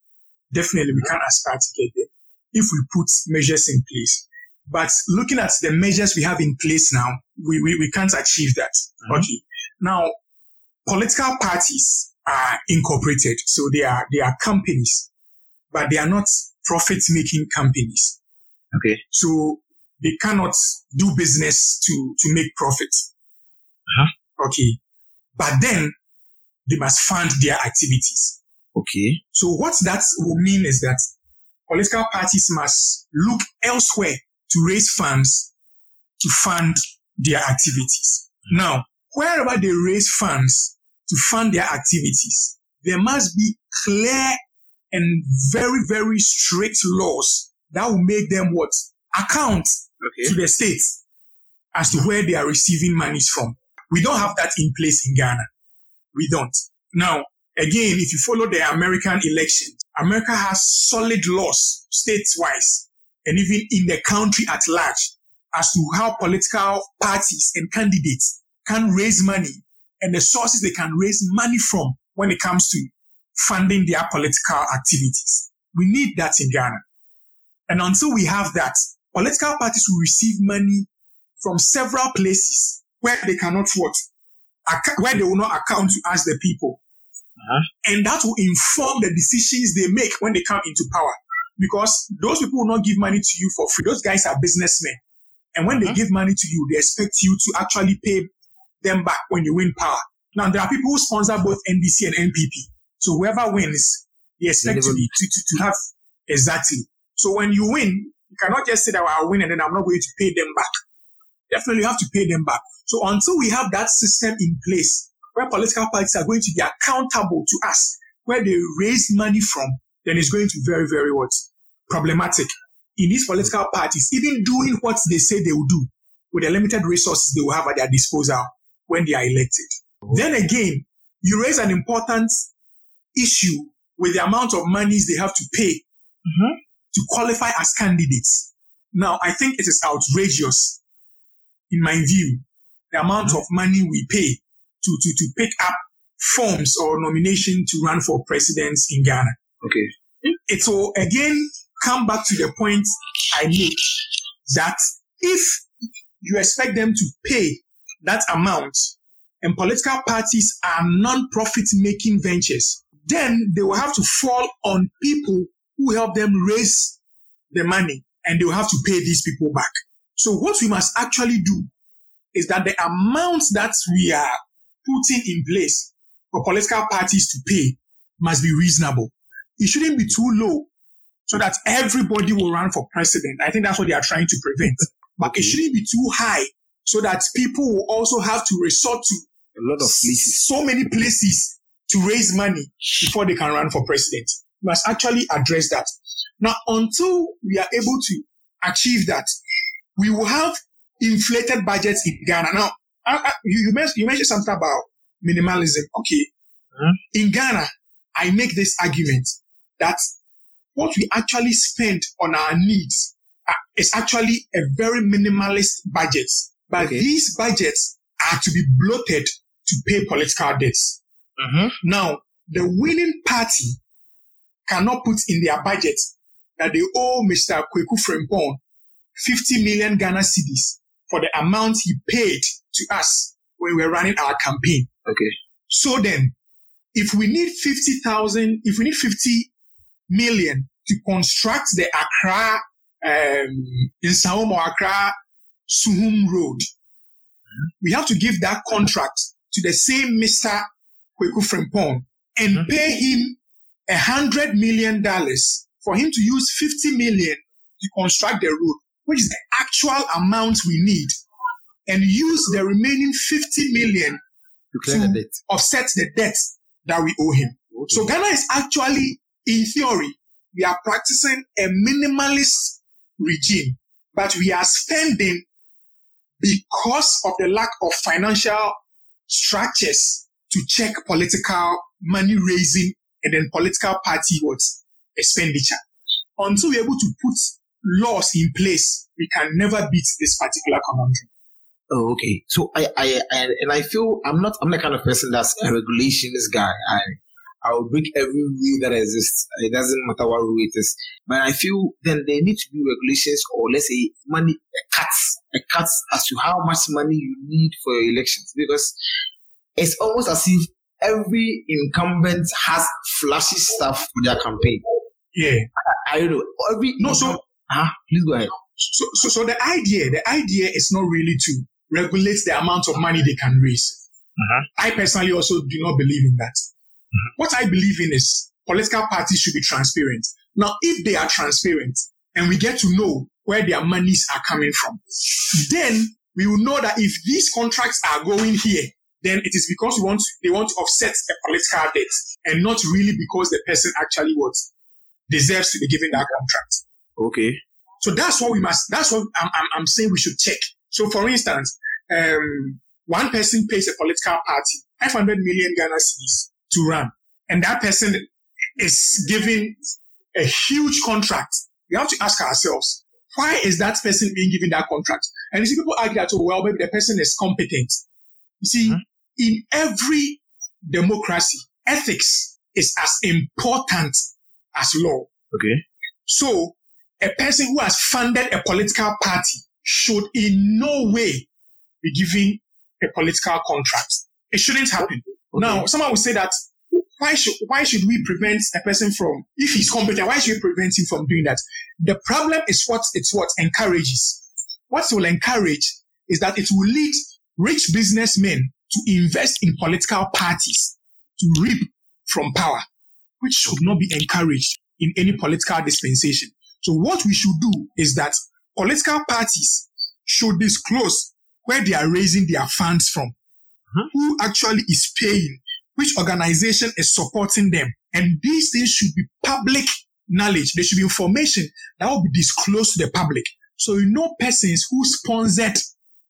Definitely, we can aspire to get there if we put measures in place. But looking at the measures we have in place now, we, we, we can't achieve that. Mm-hmm. Okay. Now, political parties are incorporated. So they are, they are companies, but they are not profit making companies. Okay. So they cannot do business to, to make profit. Uh-huh. Okay. But then they must fund their activities. Okay. So what that will mean is that political parties must look elsewhere to raise funds to fund their activities. Now, wherever they raise funds to fund their activities, there must be clear and very, very strict laws that will make them what? Account Okay. to the states as to where they are receiving monies from. We don't have that in place in Ghana. We don't. Now, again, if you follow the American elections, America has solid laws states-wise and even in the country at large as to how political parties and candidates can raise money and the sources they can raise money from when it comes to funding their political activities. We need that in Ghana. And until we have that, political parties will receive money from several places where they cannot what? Where they will not account to us the people. Uh-huh. And that will inform the decisions they make when they come into power. Because those people will not give money to you for free. Those guys are businessmen. And when they Uh-huh. give money to you, they expect you to actually pay them back when you win power. Now, there are people who sponsor both NDC and NPP. So whoever wins, they expect to, never- be, to, to, to have exactly. So when you win, you cannot just say that "Well, I'll win and then I'm not going to pay them back. Definitely you have to pay them back. So until we have that system in place where political parties are going to be accountable to us, where they raise money from, then it's going to be very, very what? Problematic. In these political parties, even doing what they say they will do with the limited resources they will have at their disposal when they are elected. Then again, you raise an important issue with the amount of monies they have to pay Mhm. to qualify as candidates. Now, I think it is outrageous, in my view, the amount of money we pay to, to, to pick up forms or nomination to run for presidents in Ghana. Okay. It will again come back to the point I make that if you expect them to pay that amount and political parties are non-profit making ventures, then they will have to fall on people who help them raise the money and they will have to pay these people back. So what we must actually do is that the amount that we are putting in place for political parties to pay must be reasonable. It shouldn't be too low so that everybody will run for president. I think that's what they are trying to prevent. But Okay. it shouldn't be too high so that people will also have to resort to A lot of places. so many places to raise money before they can run for president. We must actually address that. Now, until we are able to achieve that, we will have inflated budgets in Ghana. Now, I, I, you, you, mentioned, you mentioned something about minimalism. Okay. Mhm. In Ghana, I make this argument that what we actually spend on our needs uh, is actually a very minimalist budget. But Okay. these budgets are to be bloated to pay political debts. Mm-hmm. Now, the winning party cannot put in their budget that they owe Mr. Kweku Frimpong 50 million Ghana cedis for the amount he paid to us when we were running our campaign. Okay. So then, if we need 50,000, if we need 50 million to construct the Accra, um, Nsawam or Accra Suhum Road, we have to give that contract to the same Mr. Kweku Frimpong and Mhm. pay him a hundred million dollars for him to use 50 million to construct the road, which is the actual amount we need, and use the remaining 50 million To clear the debt. offset the debt that we owe him. Okay. So Ghana is actually, in theory, we are practicing a minimalist regime, but we are spending because of the lack of financial structures to check political money raising and then political party what expenditure. Until we're able to put laws in place, we can never beat this particular conundrum. Oh, okay. So I, I, I, and I feel I'm not, I'm the kind of person that's a regulations guy. I, I will break every rule that exists. It doesn't matter what rule it is. But I feel then there need to be regulations or let's say money, a cuts, a cuts as to how much money you need for your elections because it's almost as if every incumbent has flashy stuff for their campaign. Yeah. I don't know. Every No, so Ah, please go ahead. So, so, so the idea, the idea is not really to regulate the amount of money they can raise. Uh-huh. I personally also do not believe in that. What I believe in is political parties should be transparent. Now, if they are transparent and we get to know where their monies are coming from, then we will know that if these contracts are going here, then it is because we want to, they want to offset a political debt and not really because the person actually what deserves to be given that contract. Okay. So that's what we must, that's what I'm, I'm, I'm saying we should check. So for instance, um, one person pays a political party 500 million Ghana cedis to run, and that person is given a huge contract. We have to ask ourselves, why is that person being given that contract? And you see, people argue that, oh, well, maybe the person is competent. You see, Mhm. in every democracy, ethics is as important as law. Okay. So, a person who has funded a political party should in no way be given a political contract. It shouldn't happen. Now, someone will say that why should why should we prevent a person from if he's competent? Why should we prevent him from doing that? The problem is what it's what encourages. What it will encourage is that it will lead rich businessmen to invest in political parties to reap from power, which should not be encouraged in any political dispensation. So what we should do is that political parties should disclose where they are raising their funds from, who actually is paying, which organization is supporting them. And these things should be public knowledge. There should be information that will be disclosed to the public. So you know persons who sponsored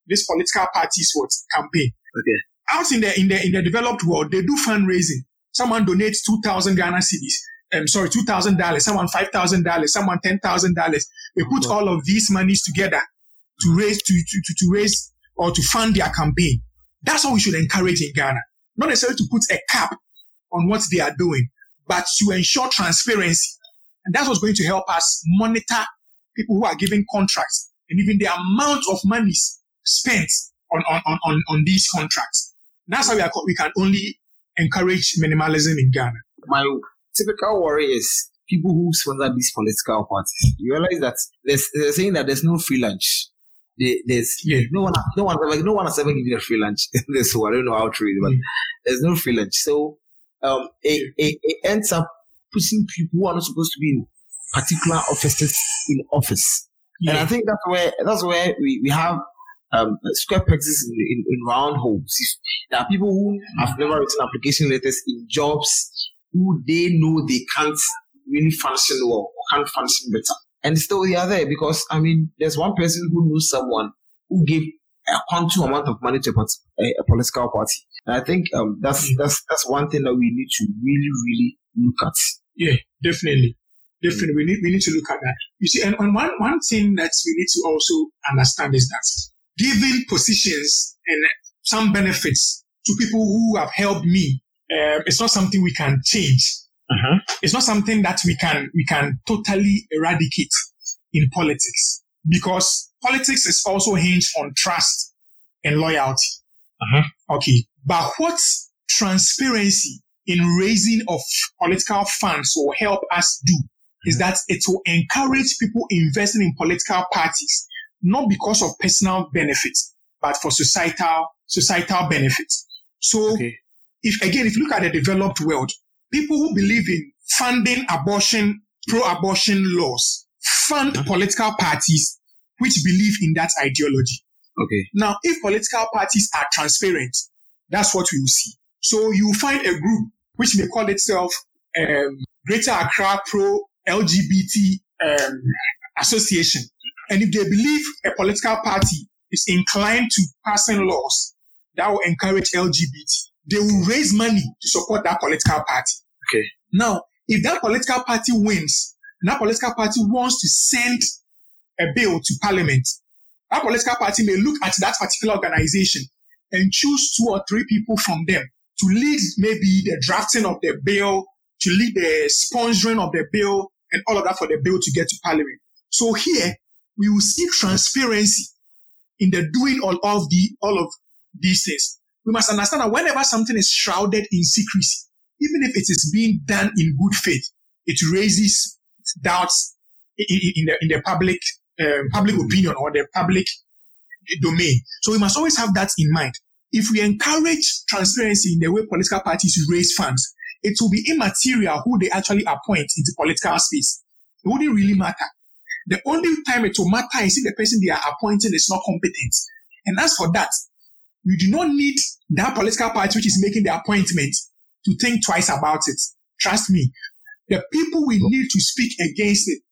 this political party's what campaign. Okay. Out in the in the in the developed world, they do fundraising. Someone donates two thousand Ghana cedis. Um, sorry, two thousand dollars. Someone five thousand dollars. Someone ten thousand dollars. They put all of these monies together to raise to, to to to raise or to fund their campaign. That's what we should encourage in Ghana. Not necessarily to put a cap on what they are doing, but to ensure transparency. And that's what's going to help us monitor people who are giving contracts and even the amount of money spent on, on, on, on, these contracts. That's how we, are, we can only encourage minimalism in Ghana. My typical worry is people who sponsor these political parties. You realize that they're saying that there's no free lunch. There- There's Yeah. no one, no one, like no one has ever given a free lunch in this war. I don't know how true it is, but Mm. there's no free lunch. So, um, it, it, it ends up pushing people who are not supposed to be in particular offices in office. And I think that's where that's where we, we have um, square pegs in, in, in round holes. There are people who have never written application letters in jobs who they know they can't really function well or can't function better. And still they are there because, I mean, there's one person who knows someone who gave a quantum amount of money to a, a, political party. And I think um, that's, that's, that's one thing that we need to really, really look at. Yeah, definitely. Definitely. We need, we need to look at that. You see, and, and one, one thing that we need to also understand is that giving positions and some benefits to people who have helped me, uh, it's not something we can change. Uh-huh. It's not something that we can, we can totally eradicate in politics because politics is also hinged on trust and loyalty. Uh-huh. Okay. But what transparency in raising of political funds will help us do is that it will encourage people investing in political parties, not because of personal benefits, but for societal, societal benefits. So Okay. if again, if you look at the developed world, people who believe in funding abortion, pro-abortion laws, fund political parties which believe in that ideology. Okay. Now, if political parties are transparent, that's what we will see. So you will find a group which may call itself um, Greater Accra Pro LGBT um, Association. And if they believe a political party is inclined to passing laws that will encourage LGBT, they will raise money to support that political party. Okay. Now, if that political party wins, and that political party wants to send a bill to parliament, that political party may look at that particular organization and choose two or three people from them to lead maybe the drafting of the bill, to lead the sponsoring of the bill, and all of that for the bill to get to parliament. So here we will see transparency in the doing all of the all of these things. We must understand that whenever something is shrouded in secrecy, even if it is being done in good faith, it raises doubts in, the in the public um, public opinion or the public domain. So we must always have that in mind. If we encourage transparency in the way political parties raise funds, it will be immaterial who they actually appoint into political space. It wouldn't really matter. The only time it will matter is if the person they are appointing is not competent. And as for that, you do not need that political party which is making the appointment to think twice about it. Trust me. The people we need to speak against it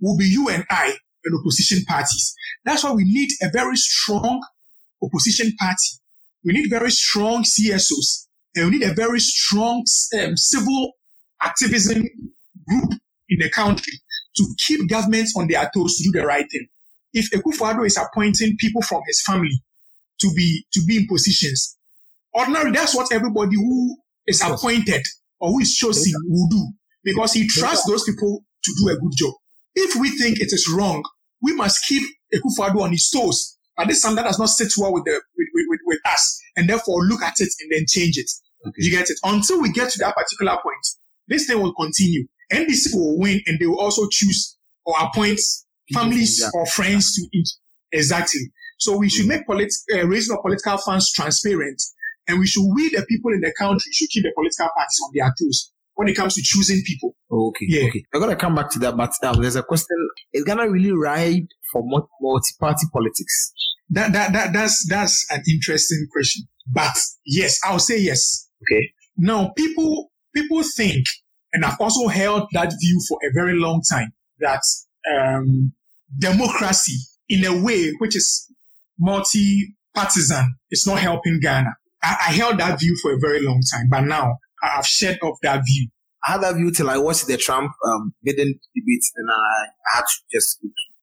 will be you and I and opposition parties. That's why we need a very strong opposition party. We need very strong CSOs and we need a very strong um, civil activism group in the country to keep governments on their toes to do the right thing. If Akufo-Addo is appointing people from his family to be to be in positions, ordinarily that's what everybody who is appointed or who is chosen will do because he trusts those people to do a good job. If we think it is wrong, we must keep Akufo-Addo on his toes. But this something that does not sit well with, the, with, with, with, us, and therefore look at it and then change it. Okay. You get it? Until we get to that particular point, this thing will continue. NDC will win and they will also choose or appoint families yeah. or friends to each. Exactly. So we should make polit- uh, raising of political funds transparent and we should, we the people in the country should keep the political parties on their toes when it comes to choosing people. Okay. Yeah. Okay. I'm gonna come back to that, but um, there's a question. Is Ghana really ride for multi-party politics? That that that that's that's an interesting question. But yes, I'll say yes. Okay. Now people people think, and I've also held that view for a very long time, that um, democracy in a way which is multi-partisan is not helping Ghana. I, I held that view for a very long time, but now I've shed off that view. I had that view till I watched the Trump um, Biden debate, and I, I had to just.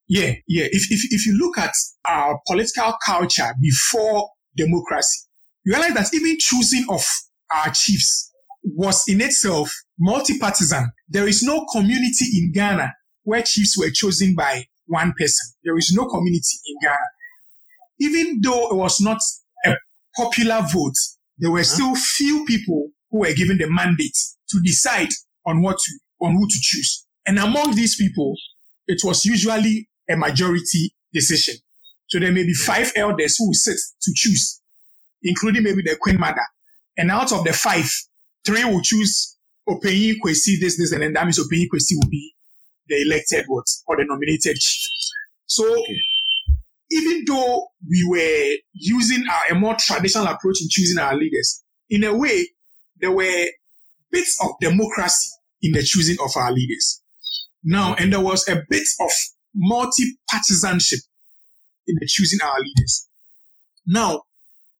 Yeah, yeah. If, if, if you look at our political culture before democracy, you realize that even choosing of our chiefs was in itself multi-partisan. There is no community in Ghana where chiefs were chosen by one person. There is no community in Ghana. Even though it was not a popular vote, there were uh-huh. still few people who were given the mandate to decide on what to, on who to choose. And among these people, it was usually a majority decision. So there may be five elders who will sit to choose, including maybe the queen mother. And out of the five, three will choose Openyi Kwesi, this, this, and then that means Openyi Kwesi will be the elected what or the nominated chief. So okay. Even though we were using our, a more traditional approach in choosing our leaders, in a way, there were bits of democracy in the choosing of our leaders. Now, and there was a bit of multi-partisanship in the choosing our leaders. Now,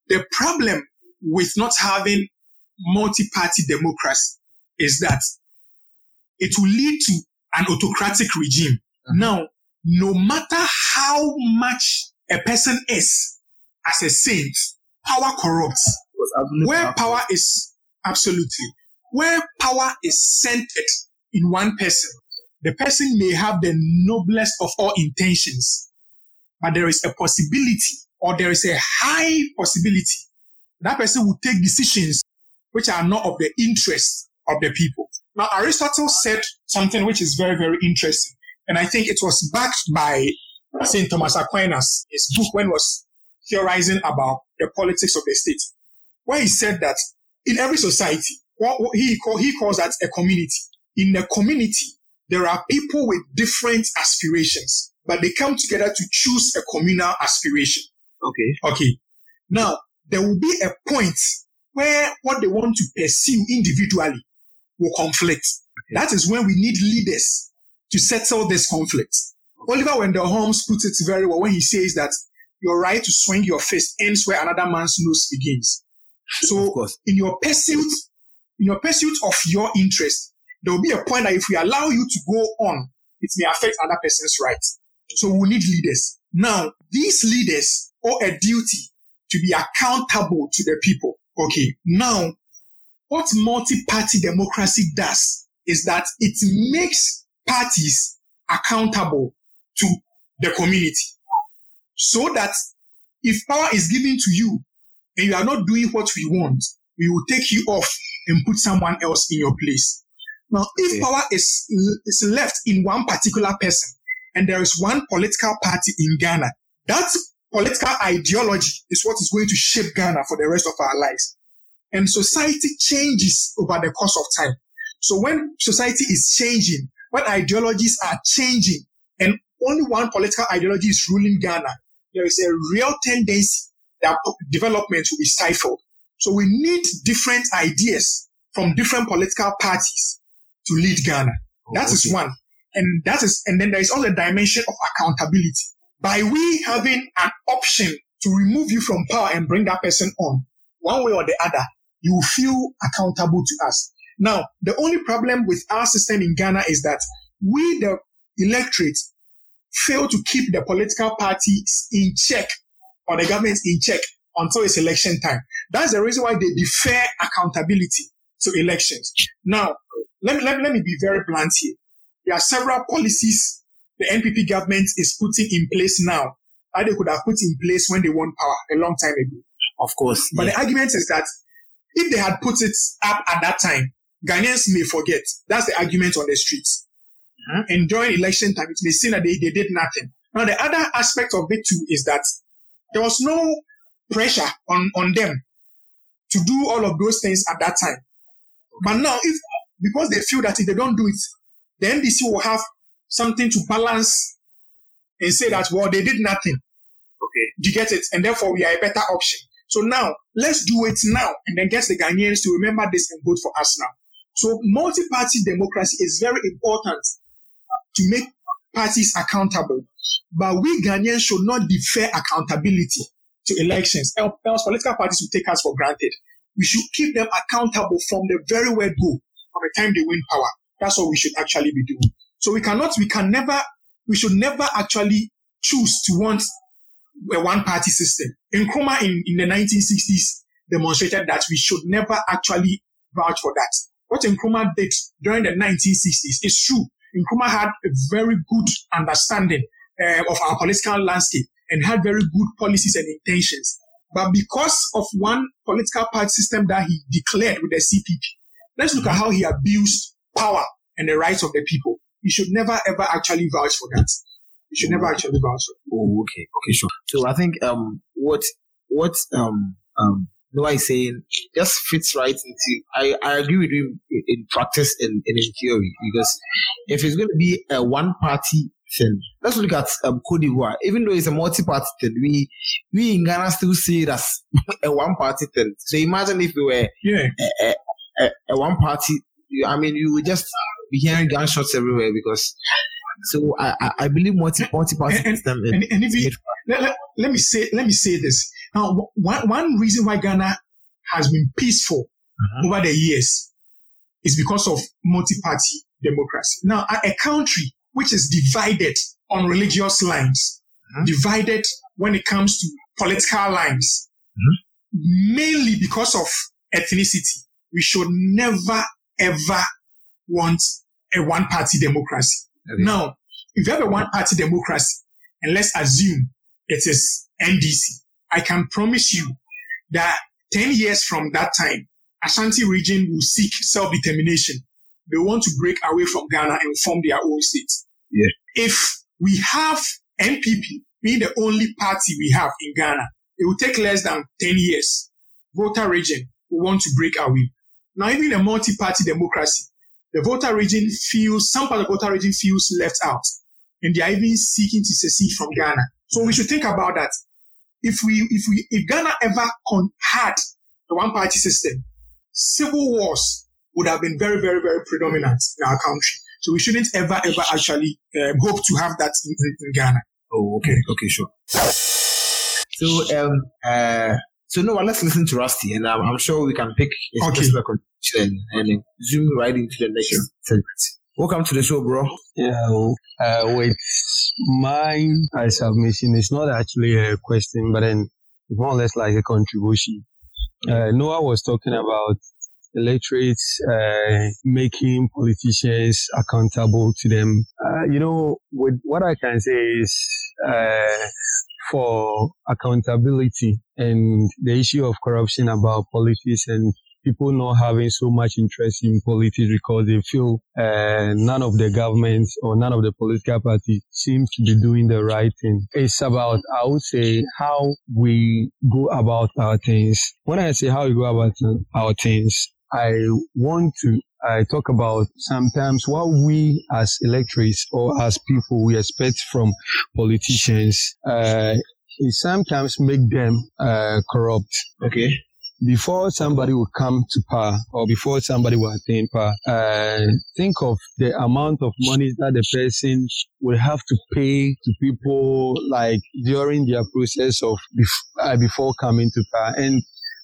the problem with not having multi-party democracy is that it will lead to an autocratic regime. Mm-hmm. Now, no matter how much a person is as a saint, power corrupts. Where power is Absolutely. Where power is centered in one person, the person may have the noblest of all intentions, but there is a possibility or there is a high possibility that person will take decisions which are not of the interest of the people. Now, Aristotle said something which is very, very interesting. And I think it was backed by St. Thomas Aquinas, his book when was theorizing about the politics of the state, where he said that in every society, what, what he, call, he calls that a community. In a community, there are people with different aspirations, but they come together to choose a communal aspiration. Okay. Okay. Now, there will be a point where what they want to pursue individually will conflict. Okay. That is when we need leaders to settle this conflict. Oliver Wendell Holmes puts it very well when he says that your right to swing your fist ends where another man's nose begins. So in your pursuit, in your pursuit of your interest, there will be a point that if we allow you to go on, it may affect other person's rights. So we need leaders. Now, these leaders owe a duty to be accountable to the people. Okay. Now, what multi-party democracy does is that it makes parties accountable to the community so that if power is given to you and you are not doing what we want, we will take you off and put someone else in your place. Now, if okay. power is, is left in one particular person and there is one political party in Ghana, that political ideology is what is going to shape Ghana for the rest of our lives. And society changes over the course of time. So when society is changing, when ideologies are changing, and only one political ideology is ruling Ghana, there is a real tendency that development will be stifled. So we need different ideas from different political parties to lead Ghana. Oh, that okay. is one. And that is, and then there is also a dimension of accountability. By we having an option to remove you from power and bring that person on, one way or the other, you will feel accountable to us. Now, the only problem with our system in Ghana is that we, the electorate, fail to keep the political parties in check or the government in check until it's election time. That's the reason why they defer accountability to elections. Now, let me, let me, let me be very blunt here. There are several policies the NPP government is putting in place now that they could have put in place when they won power a long time ago. Of course. But yeah. the argument is that if they had put it up at that time, Ghanaians may forget. That's the argument on the streets. Mm-hmm. And during election time, it may seem that they, they did nothing. Now, the other aspect of it too is that there was no pressure on, on them to do all of those things at that time. But now, if because they feel that if they don't do it, the NDC will have something to balance and say that, well, they did nothing. Okay. Do you get it? And therefore, we are a better option. So now, let's do it now and then get the Ghanaians to remember this and vote for us now. So multi-party democracy is very important to make parties accountable. But we Ghanaians should not defer accountability to elections. Else political parties will take us for granted. We should keep them accountable from the very word go, from the time they win power. That's what we should actually be doing. So we cannot, we can never, we should never actually choose to want a one party system. Nkrumah in, in the 1960s demonstrated that we should never actually vouch for that. What Nkrumah did during the 1960s is true. Nkrumah had a very good understanding uh, of our political landscape and had very good policies and intentions. But because of one political party system that he declared with the CPP, let's look at how he abused power and the rights of the people. You should never ever actually vouch for that. You should never actually vouch for. That. Oh, okay, okay, sure. So I think um what what um um Noah is saying just fits right into. I, I agree with him in practice and, and in theory because if it's going to be a one party thing, let's look at um, Cote d'Ivoire. Even though it's a multi party thing, we we in Ghana still see it as a one party thing. So imagine if we were yeah. a, a, a one party. I mean, you would just be hearing gunshots everywhere because. So I, I, I believe multi multi party system. And, and, and if you, let, let, let me say let me say this now, one, one reason why Ghana has been peaceful uh-huh. over the years is because of multi-party democracy. Now, a, country which is divided on religious lines, uh-huh. divided when it comes to political lines, uh-huh. mainly because of ethnicity, we should never ever want a one-party democracy. Okay. Now, if you have a one-party democracy, and let's assume it is NDC, I can promise you that 10 years from that time, Ashanti region will seek self-determination. They want to break away from Ghana and form their own state. Yeah. If we have NPP being the only party we have in Ghana, it will take less than 10 years. Volta region will want to break away. Now, even in a multi-party democracy, the Volta region feels, some part of the Volta region feels left out. And they are even seeking to secede from Ghana. So we should think about that if we if we if Ghana ever con- had the one party system, civil wars would have been very very very predominant in our country. So we shouldn't ever ever actually um, hope to have that in, in, Ghana. Oh, okay, okay, sure. So um uh so no, well, let's listen to Rusty, and I'm, I'm sure we can pick a okay. specific and, and zoom right into the next segment. Welcome to the show, bro. Yeah, uh, with my uh, submission, is not actually a question, but then more or less like a contribution. Uh, Noah was talking about electorates uh, making politicians accountable to them. Uh, you know, with what I can say is uh, for accountability and the issue of corruption about politics and people not having so much interest in politics because they feel uh, none of the governments or none of the political parties seems to be doing the right thing. It's about, I would say, how we go about our things. When I say how we go about our things, I want to I talk about sometimes what we as electors or as people we expect from politicians uh, is sometimes make them uh, corrupt. Okay. Before somebody will come to power or before somebody will attain power, uh, think of the amount of money that the person will have to pay to people like during their process of bef- uh, before coming to power. And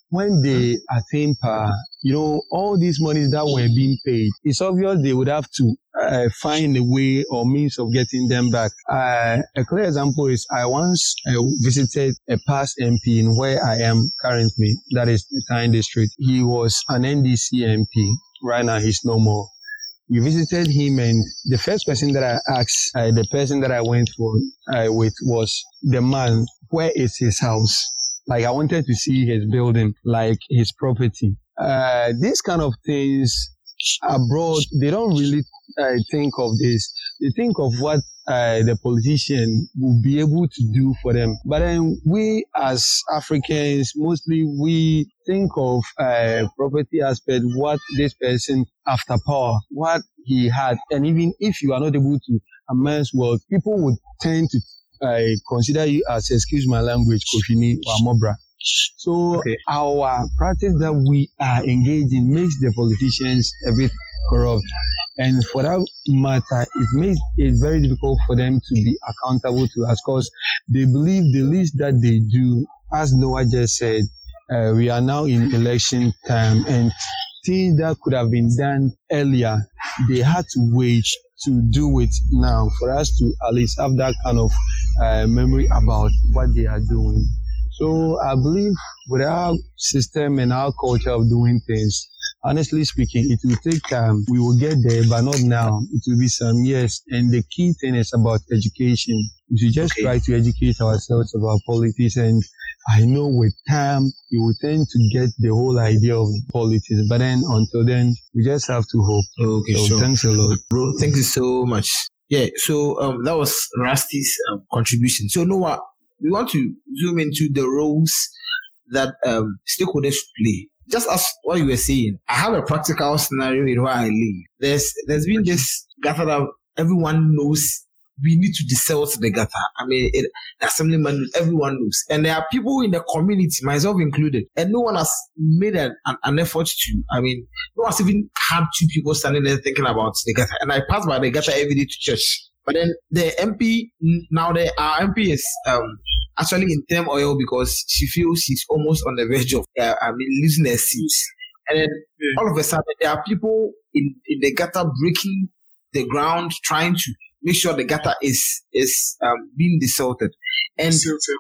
when they attain power, you know, all these monies that were being paid, it's obvious they would have to uh, find a way or means of getting them back. Uh, a clear example is I once uh, visited a past MP in where I am currently, that is the Tain district. He was an NDC MP. Right now, he's no more. We visited him, and the first person that I asked, uh, the person that I went for, uh, with, was the man. Where is his house? Like I wanted to see his building, like his property. Uh, these kind of things abroad, they don't really uh, think of this. They think of what uh, the politician will be able to do for them. But then we as Africans, mostly we think of uh, property aspect, what this person after power, what he had. And even if you are not able to amass wealth, people would tend to I consider you as, excuse my language, Kofini or Mobra. So okay. our practice that we are engaged in makes the politicians a bit corrupt. And for that matter, it makes it very difficult for them to be accountable to us because they believe the least that they do, as Noah just said, uh, we are now in election time and things that could have been done earlier, they had to wait to do it now for us to at least have that kind of uh, memory about what they are doing. So I believe with our system and our culture of doing things, honestly speaking, it will take time. We will get there, but not now. It will be some years. And the key thing is about education. We should just okay. try to educate ourselves about politics. And I know with time, you will tend to get the whole idea of politics. But then until then, we just have to hope. Okay, so sure. thanks a lot. Bro, thank you so much. Yeah, so um, that was Rusty's um, contribution. So Noah, we want to zoom into the roles that um, stakeholders play. Just as what you were saying, I have a practical scenario in where I live. There's there's been this gutter that everyone knows we need to desalt the gutter. I mean, it, assemblyman, everyone knows. And there are people in the community, myself included, and no one has made an, an, an, effort to, I mean, no one's even had two people standing there thinking about the gutter. And I pass by the gutter every day to church. But then the MP now the our MP is um, actually in term oil because she feels she's almost on the verge of uh, I mean losing her seat. And then yeah. all of a sudden there are people in, in the gutter breaking the ground trying to make sure the gutter is is um, being desalted. And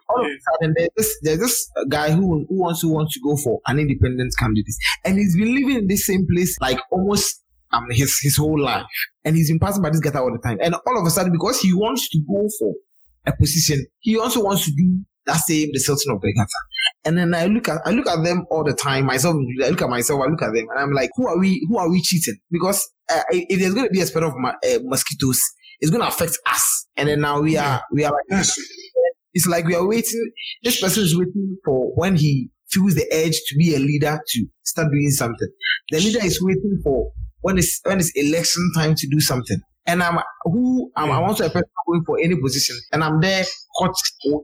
all of a sudden there's this there's this guy who who wants to wants to go for an independent candidate. And he's been living in the same place like almost um, his his whole life, and he's been passing by this gutter all the time. And all of a sudden, because he wants to go for a position, he also wants to do that same the certain of the gutter. And then I look at I look at them all the time. Myself, I look at myself. I look at them, and I'm like, who are we? Who are we cheating? Because uh, if there's going to be a spread of uh, mosquitoes, it's going to affect us. And then now we are we are like, it's like we are waiting. This person is waiting for when he feels the urge to be a leader to start doing something. The leader is waiting for when it's when it's election time to do something. And I'm who I'm, I mm. want to a person going for any position, and I'm there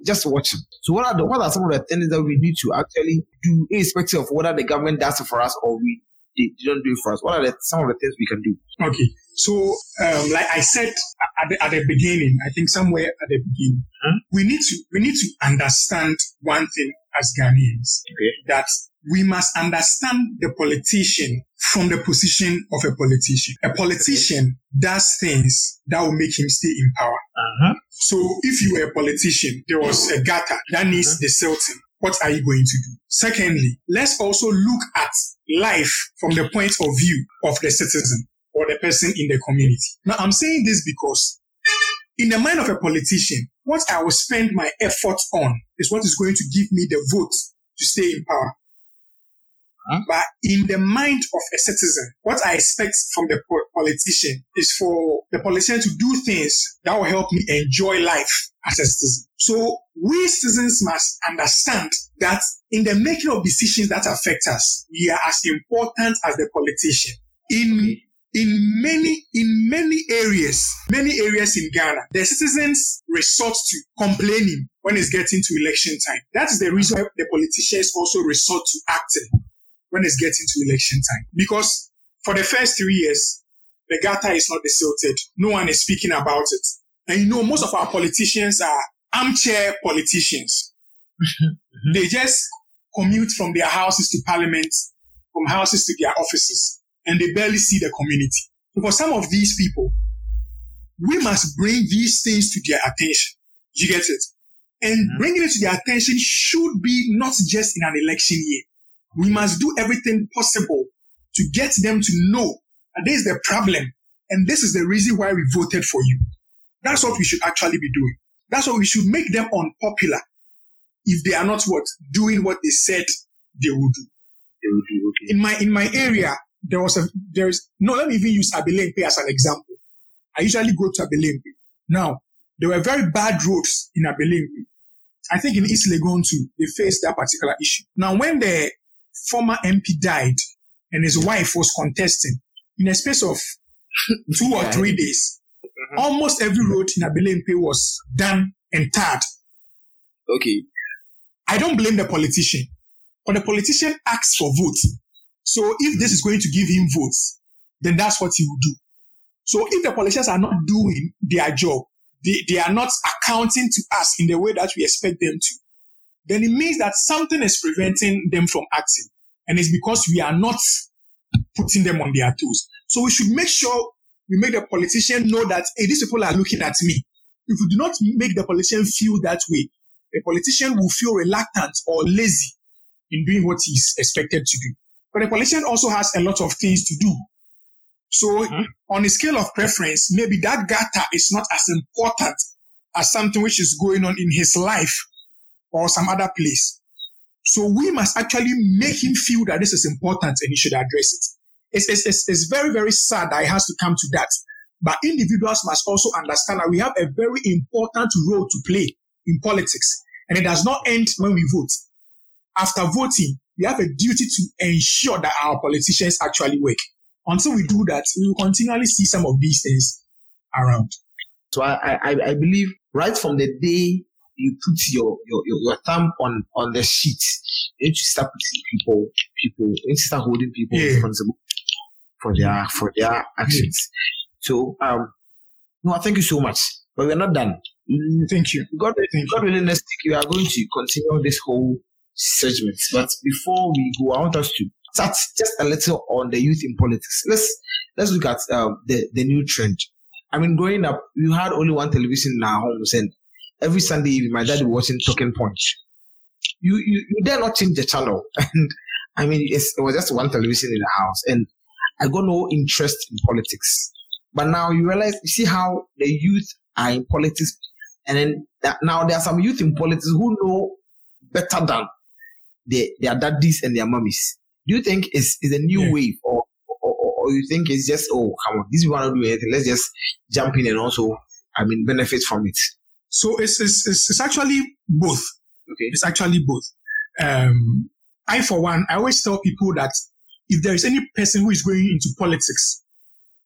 just watching. So what are the what are some of the things that we need to actually do, irrespective of whether the government does it for us or we they, don't do it for us? What are the, some of the things we can do? Okay, so um, like I said at the, at the beginning, I think somewhere at the beginning, huh? we need to we need to understand one thing as Ghanaians okay. that we must understand the politician from the position of a politician. A politician does things that will make him stay in power. Uh-huh. So if you were a politician, there was a gutter that needs uh-huh. What are you going to do? Secondly, let's also look at life from the point of view of the citizen or the person in the community. Now, I'm saying this because in the mind of a politician, what I will spend my effort on is what is going to give me the vote to stay in power. Huh? But in the mind of a citizen, what I expect from the politician is for the politician to do things that will help me enjoy life as a citizen. So we citizens must understand that in the making of decisions that affect us, we are as important as the politician. In in many in many areas, many areas in Ghana, the citizens resort to complaining when it's getting to election time. That is the reason why the politicians also resort to acting when it's getting to election time. Because for the first three years, the gutter is not desilted. No one is speaking about it. And you know, most of our politicians are armchair politicians. Mm-hmm. they just commute from their houses to parliament, from houses to their offices and they barely see the community. For some of these people, we must bring these things to their attention. You get it? And mm-hmm. bringing it to their attention should be not just in an election year. We must do everything possible to get them to know that this is the problem and this is the reason why we voted for you. That's what we should actually be doing. That's what we should make them unpopular if they are not what doing what they said they would do. They would do okay. In my in my area, there was a there's no let me even use Abelemkpe as an example. I usually go to Abelemkpe. Now, there were very bad roads in Abelemkpe. I think in East Legon too, they faced that particular issue. Now, when the former MP died and his wife was contesting, in a space of two or three days, mm-hmm. almost every road in Abelemkpe was done and tarred. Okay. I don't blame the politician, but the politician asks for votes so if this is going to give him votes, then that's what he will do. So if the politicians are not doing their job, they, they are not accounting to us in the way that we expect them to, then it means that something is preventing them from acting. And it's because we are not putting them on their toes. So we should make sure we make the politician know that, hey, these people are looking at me. If we do not make the politician feel that way, the politician will feel reluctant or lazy in doing what he's expected to do. But the politician also has a lot of things to do. So mm-hmm. on a scale of preference, maybe that gutter is not as important as something which is going on in his life or some other place. So we must actually make him feel that this is important and he should address it. It's, it's, it's, very, very sad that it has to come to that. But individuals must also understand that we have a very important role to play in politics. And it does not end when we vote. After voting, we have a duty to ensure that our politicians actually work. Until we do that, we will continually see some of these things around. So I, I, I believe right from the day you put your, your, your, your thumb on, on the sheet, you need to start putting people, people, you need to start holding people yeah. responsible for their, for their actions. Yeah. So, um, no, thank you so much. But we're not done. Thank you. God, thank God willing, next week we are going to continue this whole segment. But before we go, I want us to start just a little on the youth in politics. Let's let's look at um, the the new trend. I mean, growing up, we had only one television in our homes, and every Sunday evening, my dad was watching Talking Points. You you you dare not change the channel, and I mean, it was just one television in the house, and I got no interest in politics. But now you realize, you see how the youth are in politics, and then that, now there are some youth in politics who know better than their, their daddies and their mummies. Do you think it's, it's a new yeah. wave or, or, or, you think it's just, oh, come on, these people are not doing anything. Let's just jump in and also, I mean, benefit from it. So it's, it's, it's, it's actually both. Okay. It's actually both. Um, I, for one, I always tell people that if there is any person who is going into politics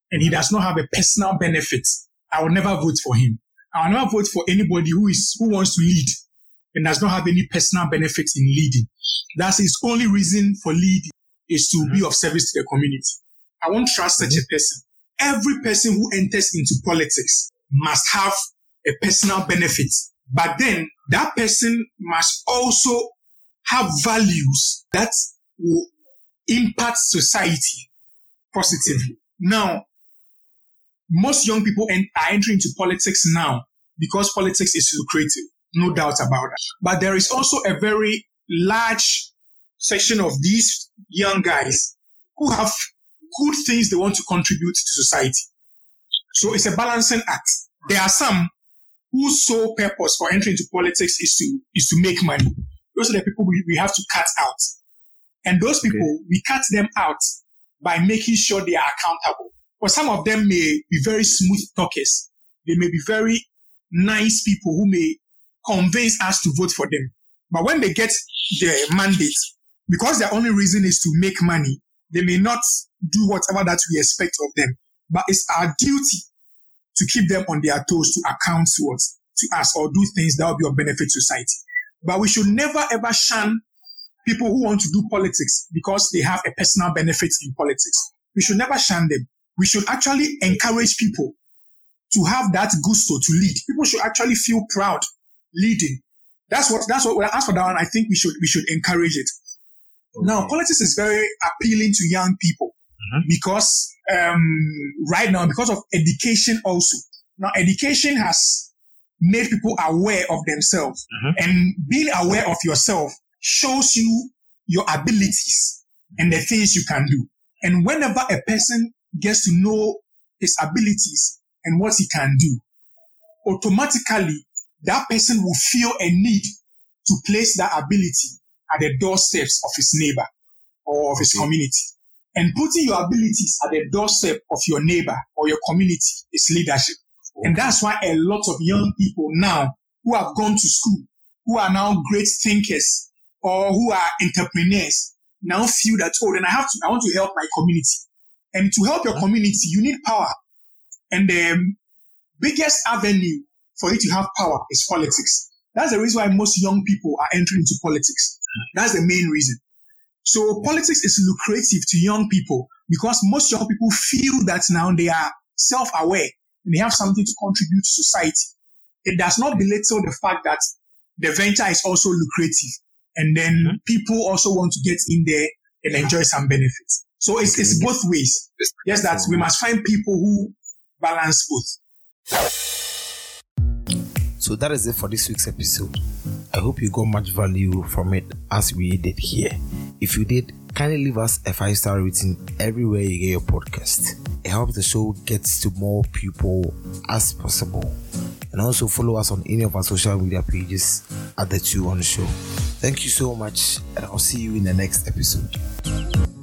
and he does not have a personal benefit, I will never vote for him. I will never vote for anybody who is who wants to lead and does not have any personal benefits in leading. That's his only reason for leading is to mm-hmm. be of service to the community. I won't trust mm-hmm. such a mm-hmm. person. Every person who enters into politics must have a personal benefit, but then that person must also have values that will impact society positively. Now, most young people are entering into politics now because politics is lucrative. No doubt about that. But there is also a very large section of these young guys who have good things they want to contribute to society. So it's a balancing act. There are some whose sole purpose for entering into politics is to is to make money. Those are the people we, we have to cut out. And those people, we cut them out by making sure they are accountable. But some of them may be very smooth talkers. They may be very nice people who may convince us to vote for them. But when they get the mandate, because their only reason is to make money, they may not do whatever that we expect of them. But it's our duty to keep them on their toes to account to us, to us or do things that will be of benefit to society. But we should never ever shun people who want to do politics because they have a personal benefit in politics. We should never shun them. We should actually encourage people to have that gusto to lead. People should actually feel proud leading. That's what, that's what, when I ask for that one, I think we should, we should encourage it. Okay. Now, politics is very appealing to young people mm-hmm. because, um, right now, because of education also. Now, education has made people aware of themselves mm-hmm. and being aware of yourself shows you your abilities and the things you can do. And whenever a person gets to know his abilities and what he can do, automatically that person will feel a need to place that ability at the doorsteps of his neighbor or of his community. And putting your abilities at the doorstep of your neighbor or your community is leadership. And that's why a lot of young people now who have gone to school, who are now great thinkers, or who are entrepreneurs now feel that, oh, then I have to, I want to help my community. And to help your community, you need power. And the biggest avenue for you to have power is politics. That's the reason why most young people are entering into politics. That's the main reason. So politics is lucrative to young people because most young people feel that now they are self-aware and they have something to contribute to society. It does not belittle the fact that the venture is also lucrative and then mm-hmm. people also want to get in there and enjoy some benefits. So it's, it's both ways. Yes, that we must find people who balance both. So that is it for this week's episode. I hope you got much value from it as we did here. If you did, kindly leave us a five star rating everywhere you get your podcast. It helps the show get to more people as possible. And also follow us on any of our social media pages at the Two on Show. Thank you so much, and I'll see you in the next episode.